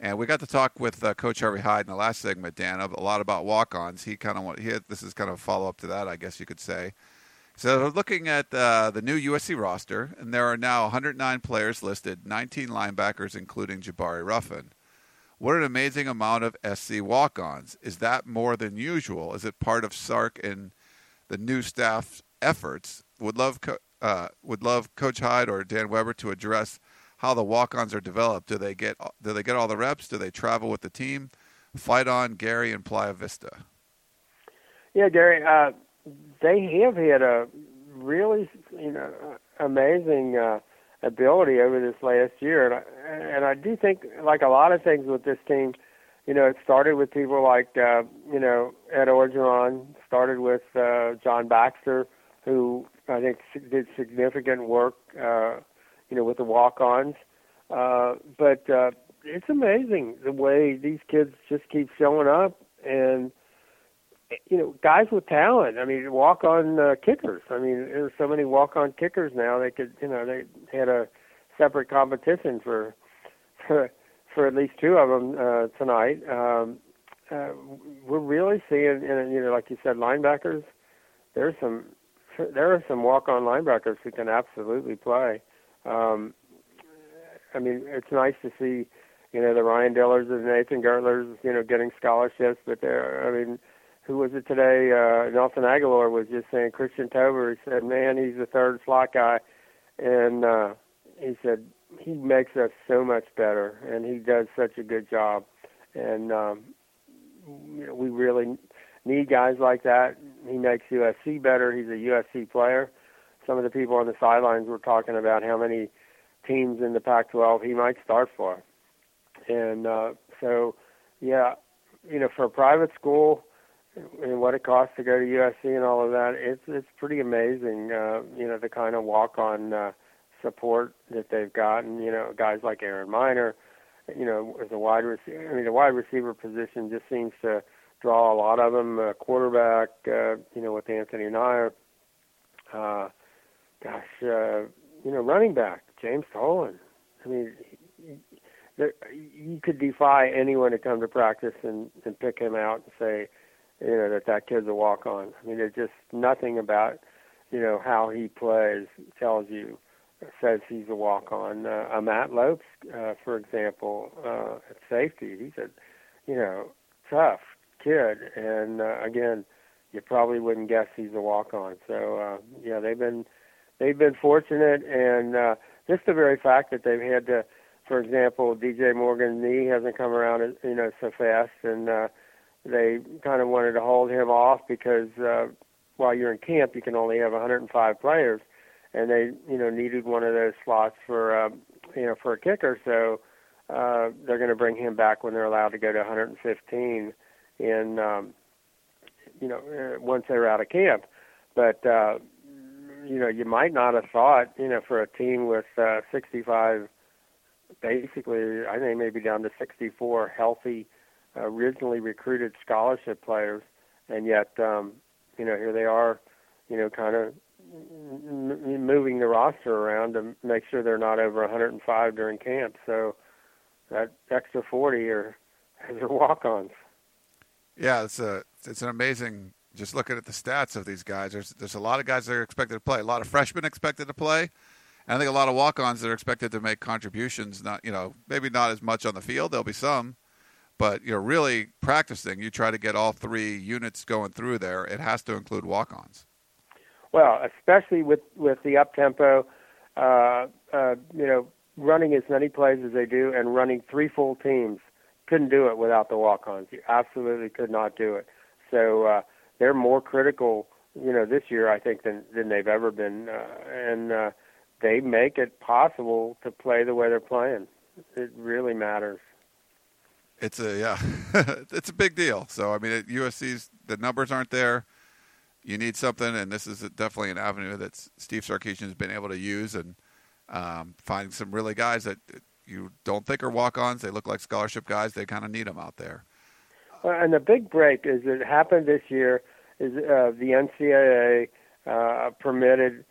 Speaker 1: and we got to talk with uh, Coach Harvey Hyde in the last segment, Dan, a lot about walk-ons. He kind of he had, this is kind of a follow-up to that, I guess you could say. So looking at uh, the new USC roster, and there are now 109 players listed, 19 linebackers, including Jabari Ruffin. What an amazing amount of SC walk-ons! Is that more than usual? Is it part of Sark and the new staff's efforts? would love co- uh, would love Coach Hyde or Dan Weber to address how the walk-ons are developed. Do they get do they get all the reps? Do they travel with the team? Fight on Gary and Playa Vista.
Speaker 4: Yeah, Gary. Uh, they have had a really you know amazing uh, ability over this last year, and I, and I do think like a lot of things with this team, you know, it started with people like uh, you know Ed Orgeron, started with uh, John Baxter, who I think did significant work, uh, you know, with the walk-ons. Uh, but uh, it's amazing the way these kids just keep showing up and you know, guys with talent. I mean, walk on uh, kickers. I mean, there's so many walk on kickers now. They could, you know, they had a separate competition for for, for at least two of them uh, tonight. Um, uh, we're really seeing, you know, like you said, linebackers. There's some there are some walk on linebackers who can absolutely play. Um, I mean, it's nice to see, you know, the Ryan Dillers and Nathan Gertlers, you know, getting scholarships, but they're, I mean who was it today? Uh, Nelson Agholor was just saying Christian Tober. He said, "Man, he's the third slot guy," and uh, he said he makes us so much better, and he does such a good job. And um, you know, we really need guys like that. He makes USC better. He's a USC player. Some of the people on the sidelines were talking about how many teams in the Pac-12 he might start for, and uh, so yeah, you know, for a private school and what it costs to go to USC and all of that, it's it's pretty amazing. Uh, you know the kind of walk on uh, support that they've gotten. You know guys like Aaron Miner. You know as a wide receiver, I mean the wide receiver position just seems to draw a lot of them. Uh, quarterback, uh, you know with Anthony Nair. Uh, gosh, uh, you know running back James Tolan. I mean. There, you could defy anyone to come to practice and, and pick him out and say, you know that that kid's a walk on. I mean, there's just nothing about you know how he plays tells you says he's a walk on. Uh, uh, Matt Lopes, uh, for example, uh, at safety, he's a you know tough kid, and uh, again, you probably wouldn't guess he's a walk on. So uh, yeah, they've been they've been fortunate, and uh, just the very fact that they've had to, for example, DJ Morgan's knee hasn't come around you know so fast, and uh, they kind of wanted to hold him off because uh, while you're in camp, you can only have 105 players, and they, you know, needed one of those slots for, uh, you know, for a kicker. So uh, they're going to bring him back when they're allowed to go to 115 in, um, you know, uh, once they're out of camp. But uh, you know, you might not have thought, you know, for a team with uh, 65, basically, I think maybe down to 64 healthy originally recruited scholarship players, and yet um, you know here they are, you know, kind of m- moving the roster around to make sure they're not over 105 during camp. So that extra 40 are are walk-ons.
Speaker 1: Yeah, it's a it's an amazing. Just looking at the stats of these guys, there's there's a lot of guys that are expected to play, a lot of freshmen expected to play, and I think a lot of walk-ons that are expected to make contributions. Not you know maybe not as much on the field. There'll be some, but you're really practicing. You try to get all three units going through there. It has to include walk-ons.
Speaker 4: Well, especially with with the up tempo, uh, uh, you know, running as many plays as they do and running three full teams. Couldn't do it without the walk-ons. You absolutely could not do it. So uh, they're more critical, you know, this year I think than than they've ever been, uh, and uh, they make it possible to play the way they're playing. It really matters
Speaker 1: it's a yeah, it's a big deal. So I mean, at USC's the numbers aren't there. You need something, and this is definitely an avenue that Steve Sarkisian has been able to use and um, finding some really guys that you don't think are walk-ons. They look like scholarship guys. They kind of need them out there.
Speaker 4: And the big break is it happened this year is uh, the NCAA uh, permitted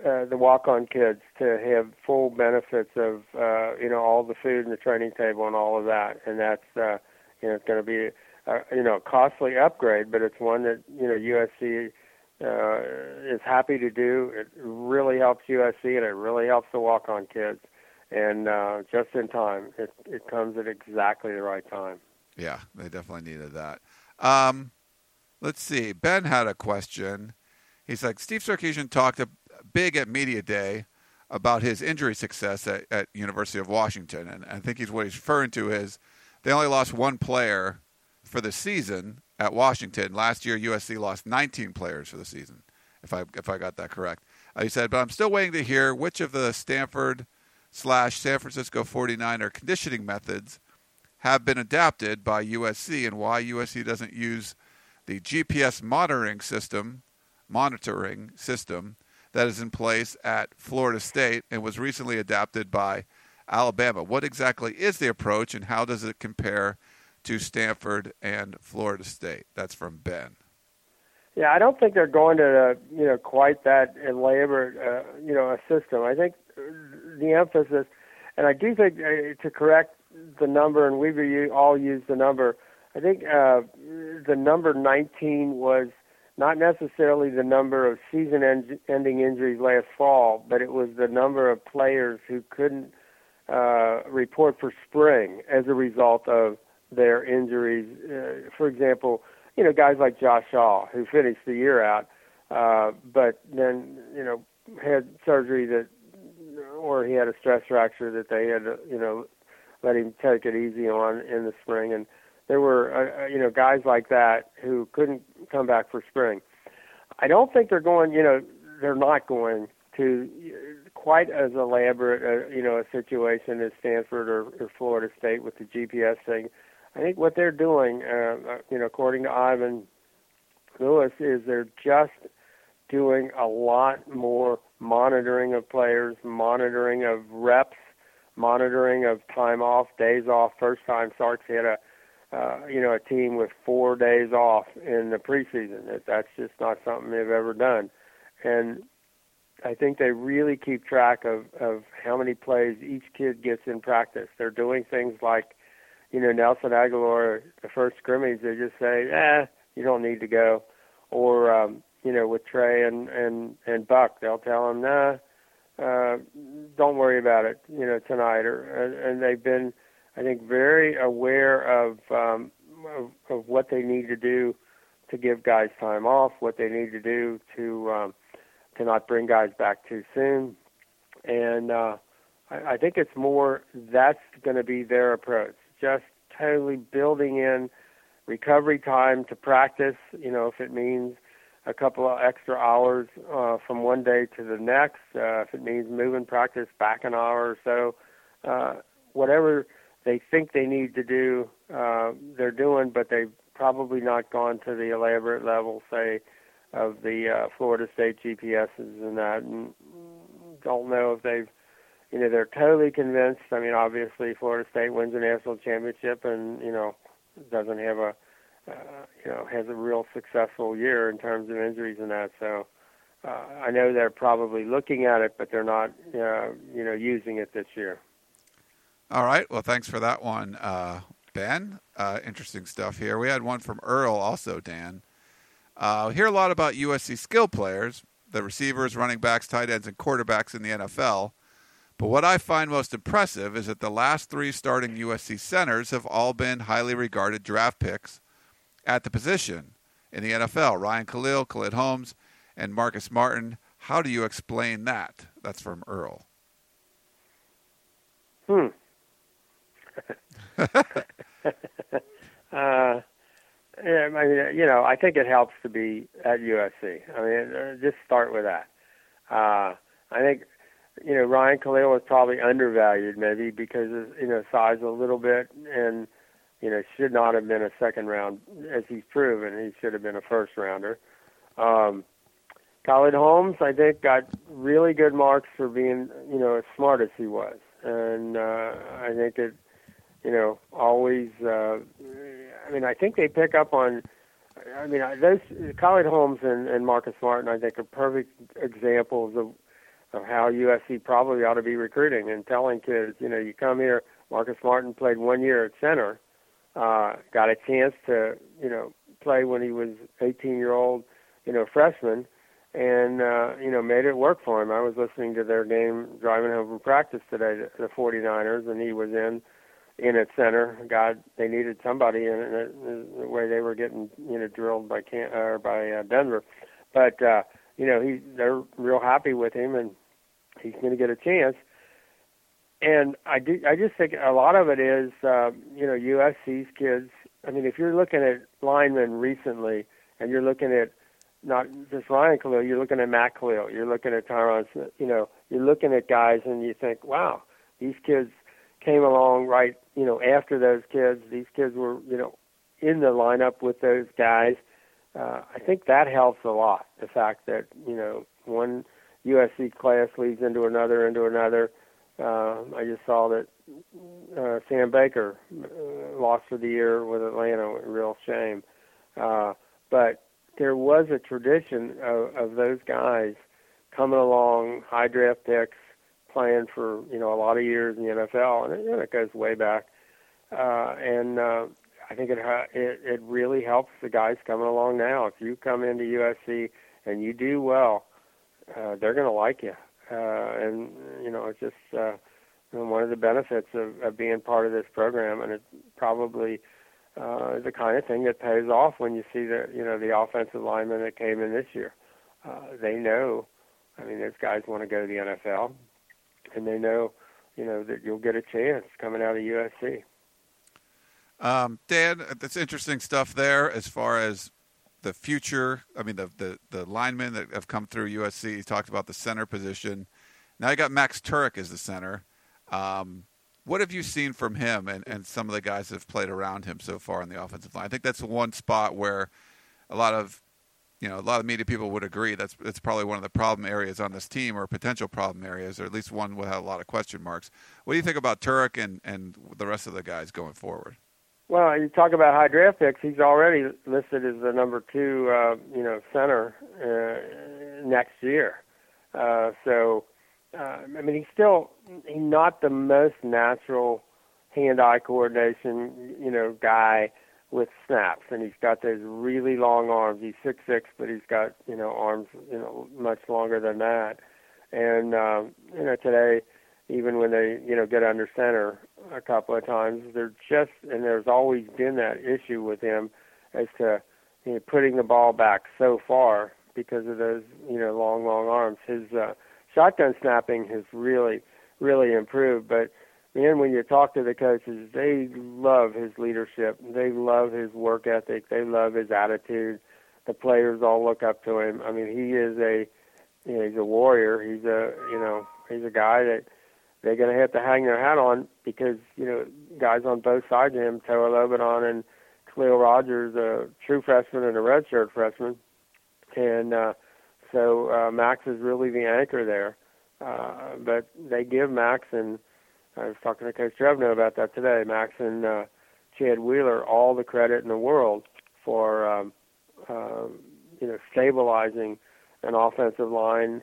Speaker 4: uh, the walk-on kids to have full benefits of uh, you know all the food and the training table and all of that, and that's uh, you know it's going to be a, you know a costly upgrade, but it's one that you know USC uh, is happy to do. It really helps USC and it really helps the walk-on kids, and uh, just in time. It it comes at exactly the right time.
Speaker 1: Yeah, they definitely needed that. Um, let's see. Ben had a question. He's like Steve Sarkisian talked big at media day about his injury success at, at University of Washington, and I think he's what he's referring to is they only lost one player for the season at Washington. Last year, USC lost 19 players for the season, if I if I got that correct. Uh, he said, but I'm still waiting to hear which of the Stanford slash San Francisco 49er conditioning methods have been adapted by USC and why USC doesn't use the GPS monitoring system monitoring system that is in place at Florida State and was recently adapted by Alabama. What exactly is the approach and how does it compare to Stanford and Florida State? That's from Ben.
Speaker 4: Yeah, I don't think they're going to uh, you know quite that elaborate uh, you know a system. I think the emphasis, and I do think uh, to correct the number, and we've all used the number. I think uh, the number 19 was not necessarily the number of season-ending injuries last fall, but it was the number of players who couldn't uh, report for spring as a result of their injuries. Uh, for example, you know, guys like Josh Shaw, who finished the year out, uh, but then, you know, had surgery that, or he had a stress fracture that they had, you know, let him take it easy on in the spring. And there were, uh, uh, you know, guys like that who couldn't come back for spring. I don't think they're going, you know, they're not going to quite as elaborate, uh, you know, a situation as Stanford or, or Florida State with the GPS thing. I think what they're doing, uh, uh, you know, according to Ivan Lewis, is they're just doing a lot more monitoring of players, monitoring of reps, monitoring of time off, days off. First time Sark's had a, uh, you know, a team with four days off in the preseason. That that's just not something they've ever done, and I think they really keep track of of how many plays each kid gets in practice. They're doing things like you know, Nelson Agholor, the first scrimmage, they just say, eh, you don't need to go. Or, um, you know, with Trey and, and, and Buck, they'll tell him, nah, uh, don't worry about it, you know, tonight. Or, and, and they've been, I think, very aware of, um, of, of what they need to do to give guys time off, what they need to do to, um, to not bring guys back too soon. And, uh, I, I think it's more that's going to be their approach just totally building in recovery time to practice. You know, if it means a couple of extra hours uh, from one day to the next, uh, if it means moving practice back an hour or so, uh, whatever they think they need to do, uh, they're doing, but they've probably not gone to the elaborate level, say, of the uh, Florida State GPSs and that, and don't know if they've you know they're totally convinced. I mean, obviously Florida State wins a national championship, and you know doesn't have a uh, you know has a real successful year in terms of injuries and that. So uh, I know they're probably looking at it, but they're not uh, you know using it this year.
Speaker 1: All right. Well, thanks for that one, uh, Ben. Uh, interesting stuff here. We had one from Earl also, Dan. Uh, hear a lot about USC skill players, the receivers, running backs, tight ends, and quarterbacks in the NFL. But what I find most impressive is that the last three starting USC centers have all been highly regarded draft picks at the position in the NFL. Ryan Kalil, Khaled Holmes, and Marcus Martin. How do you explain that? That's from Earl.
Speaker 4: Hmm. uh, I mean, you know, I think it helps to be at USC. I mean, uh, just start with that. Uh, I think you know, Ryan Kalil was probably undervalued maybe because of, you know, size a little bit and, you know, should not have been a second round as he's proven. He should have been a first rounder. Um, Khaled Holmes, I think, got really good marks for being, you know, as smart as he was. And uh, I think it, you know, always, uh, I mean, I think they pick up on, I mean, those Khaled Holmes and, and Marcus Martin, I think, are perfect examples of of how USC probably ought to be recruiting and telling kids, you know, you come here. Marcus Martin played one year at center, uh, got a chance to, you know, play when he was 18 year old, you know, freshman, and uh, you know, made it work for him. I was listening to their game driving home from practice today, the 49ers, and he was in in at center. God, they needed somebody in it, the way they were getting, you know, drilled by Can or by uh, Denver, but. uh you know, he they're real happy with him, and he's going to get a chance. And I do, I just think a lot of it is, uh, you know, USC's kids. I mean, if you're looking at linemen recently, and you're looking at not just Ryan Kalil, you're looking at Matt Kalil, you're looking at Tyron, you know, you're looking at guys, and you think, wow, these kids came along right, you know, after those kids. These kids were, you know, in the lineup with those guys. Uh, I think that helps a lot. The fact that you know one USC class leads into another, into another. Uh, I just saw that uh, Sam Baker uh, lost for the year with Atlanta. Real shame. Uh, but there was a tradition of, of those guys coming along, high draft picks, playing for you know a lot of years in the NFL, and it, know, it goes way back. Uh, and uh, I think it, it it really helps the guys coming along now. If you come into USC and you do well, uh, they're going to like you. Uh, and you know, it's just uh, one of the benefits of, of being part of this program, and it probably uh, the kind of thing that pays off when you see the you know the offensive linemen that came in this year. Uh, they know, I mean, those guys want to go to the NFL, and they know, you know, that you'll get a chance coming out of USC.
Speaker 1: Um, Dan, that's interesting stuff there as far as the future. I mean, the, the, the linemen that have come through USC. He talked about the center position. Now you got Max Tuerk as the center. Um, what have you seen from him and, and some of the guys that have played around him so far on the offensive line? I think that's one spot where a lot of you know a lot of media people would agree that's that's probably one of the problem areas on this team or potential problem areas or at least one with a lot of question marks. What do you think about Tuerk and, and the rest of the guys going forward?
Speaker 4: Well, you talk about high draft picks. He's already listed as the number two, uh, you know, center uh, next year. Uh, so, uh, I mean, he's still he's not the most natural hand-eye coordination, you know, guy with snaps, and he's got those really long arms. He's six six, but he's got you know arms, you know, much longer than that. And um, you know, today even when they you know get under center a couple of times. They're just and there's always been that issue with him as to you know, putting the ball back so far because of those you know long long arms. His uh, shotgun snapping has really really improved, but man, when you talk to the coaches, they love his leadership. They love his work ethic. They love his attitude. The players all look up to him. I mean, he is a you know, he's a warrior. He's a you know he's a guy that they're going to have to hang their hat on because you know guys on both sides of him, Toa Lobendahn and Khaliel Rodgers, a true freshman and a redshirt freshman, and uh, so uh, Max is really the anchor there. Uh, but they give Max and I was talking to Coach Drevno about that today. Max and uh, Chad Wheeler all the credit in the world for um, uh, you know stabilizing an offensive line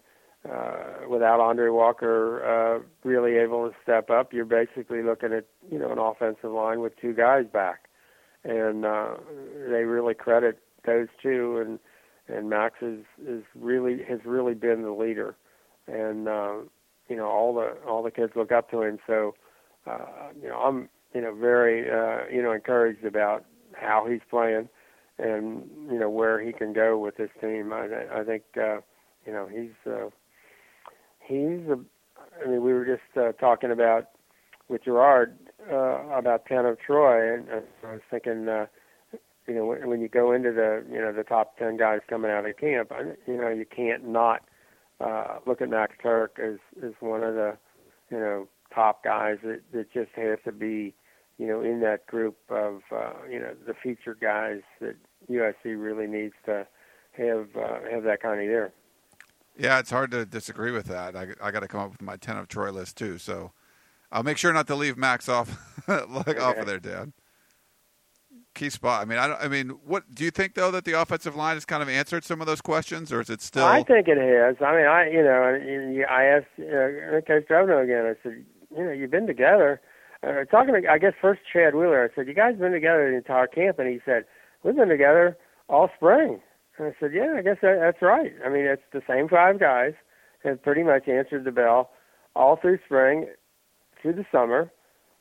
Speaker 4: uh, without Aundrey Walker uh, really able to step up, you're basically looking at you know an offensive line with two guys back, and uh, they really credit those two, and and Max is is really has really been the leader, and uh, you know all the all the kids look up to him. So uh, you know I'm you know very uh, you know encouraged about how he's playing, and you know where he can go with this team. I I think uh, you know he's. Uh, he's a. I mean, we were just uh, talking about with Gerard uh, about Tanner Troy, and uh, I was thinking, uh, you know, when you go into the you know the top ten guys coming out of camp, you know, you can't not uh, look at Max Tuerk as as one of the you know top guys that that just has to be you know in that group of uh, you know the featured guys that USC really needs to have uh, have that kind of year.
Speaker 1: Yeah, it's hard to disagree with that. I, I got to come up with my ten of Troy list too. So I'll make sure not to leave Max off like off of there, Dan. Key spot. I mean, I don't. I mean, what do you think though that the offensive line has kind of answered some of those questions, or is it still?
Speaker 4: I think it has. I mean, I you know, I asked uh, Coach Drevno again. I said, you know, you've been together. Uh, talking to, I guess first Chad Wheeler. I said, you guys been together the entire camp, and he said, we've been together all spring. And I said, yeah, I guess that, that's right. I mean, it's the same five guys have pretty much answered the bell all through spring, through the summer,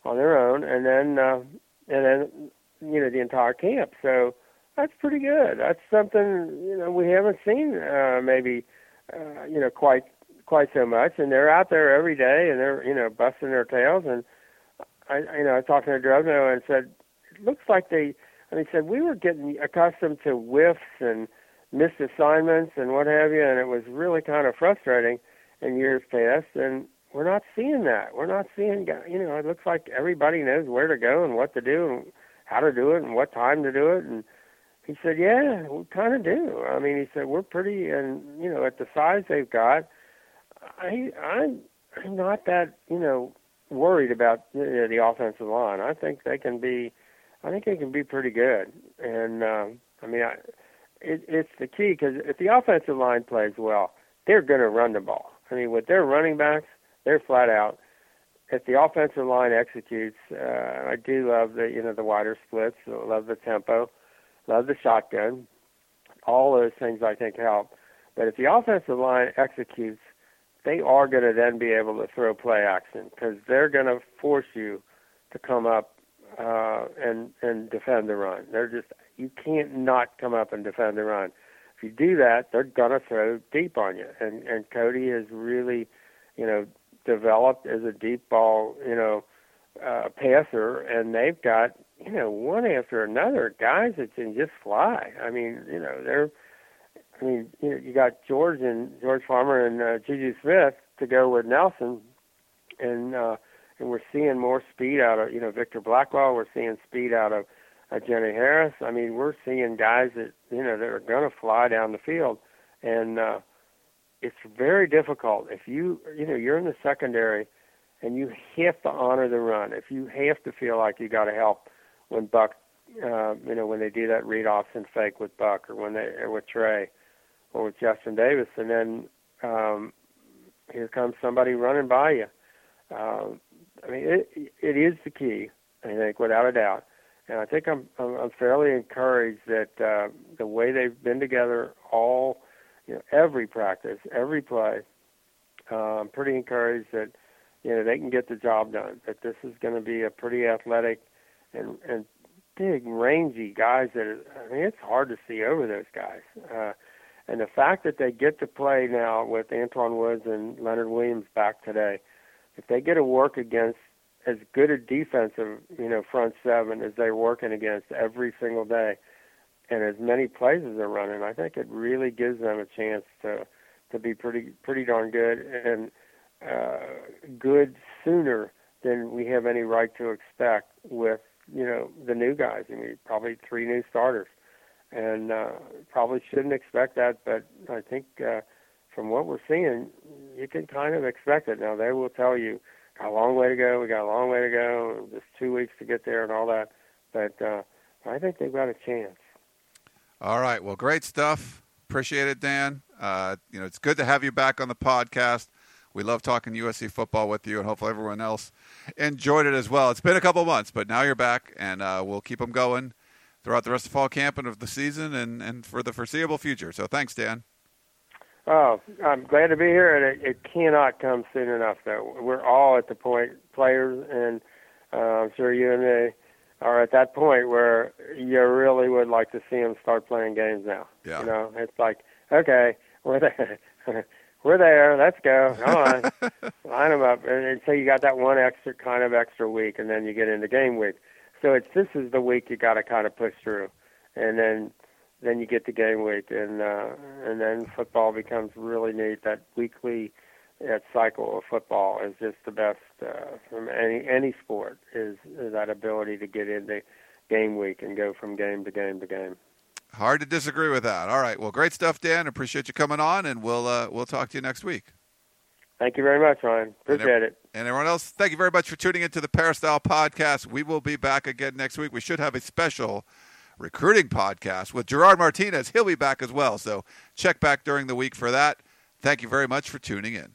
Speaker 4: on their own, and then uh, and then you know the entire camp. So that's pretty good. That's something you know we haven't seen uh, maybe uh, you know, quite quite so much. And they're out there every day, and they're you know busting their tails. And I, you know, I talked to Drevno and said, it looks like they. And he said we were getting accustomed to whiffs and missed assignments and what have you, and it was really kind of frustrating in years past. And we're not seeing that. We're not seeing, you know, it looks like everybody knows where to go and what to do and how to do it and what time to do it. And he said, yeah, we kind of do. I mean, he said we're pretty, and you know, at the size they've got, I, I'm, not that, you know, worried about you know, the offensive line. I think they can be, I think they can be pretty good. And um, I mean, I, it, it's the key because if the offensive line plays well, they're going to run the ball. I mean, with their running backs, they're flat out. If the offensive line executes, uh, I do love the you know the wider splits, love the tempo, love the shotgun. All those things I think help. But if the offensive line executes, they are going to then be able to throw play action because they're going to force you to come up uh, and and defend the run. They're just you can't not come up and defend the run. If you do that, they're gonna throw deep on you. And and Cody is really, you know, developed as a deep ball, you know, uh, passer, and they've got you know one after another guys that can just fly. I mean, you know, they're. I mean, you know, you got George and George Farmer and uh, Juju Smith to go with Nelson, and uh, and we're seeing more speed out of you know Victor Blackwell. We're seeing speed out of uh, Jenny Harris. I mean, we're seeing guys that you know that are going to fly down the field, and uh, it's very difficult if you you know you're in the secondary, and you have to honor the run. If you have to feel like you got to help when Buck, uh, you know, when they do that read and fake with Buck, or when they or with Trey, or with Justin Davis, and then um, here comes somebody running by you. Um, I mean, it it is the key. I think, without a doubt. And I think I'm I'm, I'm fairly encouraged that uh, the way they've been together all, you know, every practice, every play. Uh, I'm pretty encouraged that you know they can get the job done. That this is going to be a pretty athletic and and big, rangy guys. That I mean, it's hard to see over those guys. Uh, and the fact that they get to play now with Antwaun Woods and Leonard Williams back today, if they get to work against as good a defensive, you know, front seven as they're working against every single day, and as many plays as they're running, I think it really gives them a chance to to be pretty pretty darn good and uh, good sooner than we have any right to expect with you know the new guys. I mean, probably three new starters, and uh, probably shouldn't expect that, but I think. Uh, from what we're seeing, you can kind of expect it. Now they will tell you got a long way to go. We got a long way to go. Just two weeks to get there and all that. But uh, I think they've got a chance.
Speaker 1: All right. Well, great stuff. Appreciate it, Dan. Uh, you know, it's good to have you back on the podcast. We love talking USC football with you, and hopefully everyone else enjoyed it as well. It's been a couple months, but now you're back, and uh, we'll keep them going throughout the rest of fall camp and of the season and, and for the foreseeable future. So thanks, Dan.
Speaker 4: Oh, I'm glad to be here, and it, it cannot come soon enough. Though we're all at the point, players, and uh, I'm sure you and me are at that point where you really would like to see them start playing games now.
Speaker 1: Yeah.
Speaker 4: You know, it's like, okay, we're there. we're there. Let's go. Come on, line them up. And, and so you got that one extra kind of extra week, and then you get into game week. So it's this is the week you got to kind of push through, and then then you get to game week, and uh, and then football becomes really neat. That weekly that cycle of football is just the best uh, from any any sport. Is, is that ability to get into game week and go from game to game to game.
Speaker 1: Hard to disagree with that. All right, well, great stuff, Dan. Appreciate you coming on, and we'll uh, we'll talk to you next week.
Speaker 4: Thank you very much, Ryan. Appreciate
Speaker 1: and,
Speaker 4: it.
Speaker 1: And everyone else, thank you very much for tuning into the Peristyle Podcast. We will be back again next week. We should have a special recruiting podcast with Gerard Martinez. He'll be back as well. So check back during the week for that. Thank you very much for tuning in.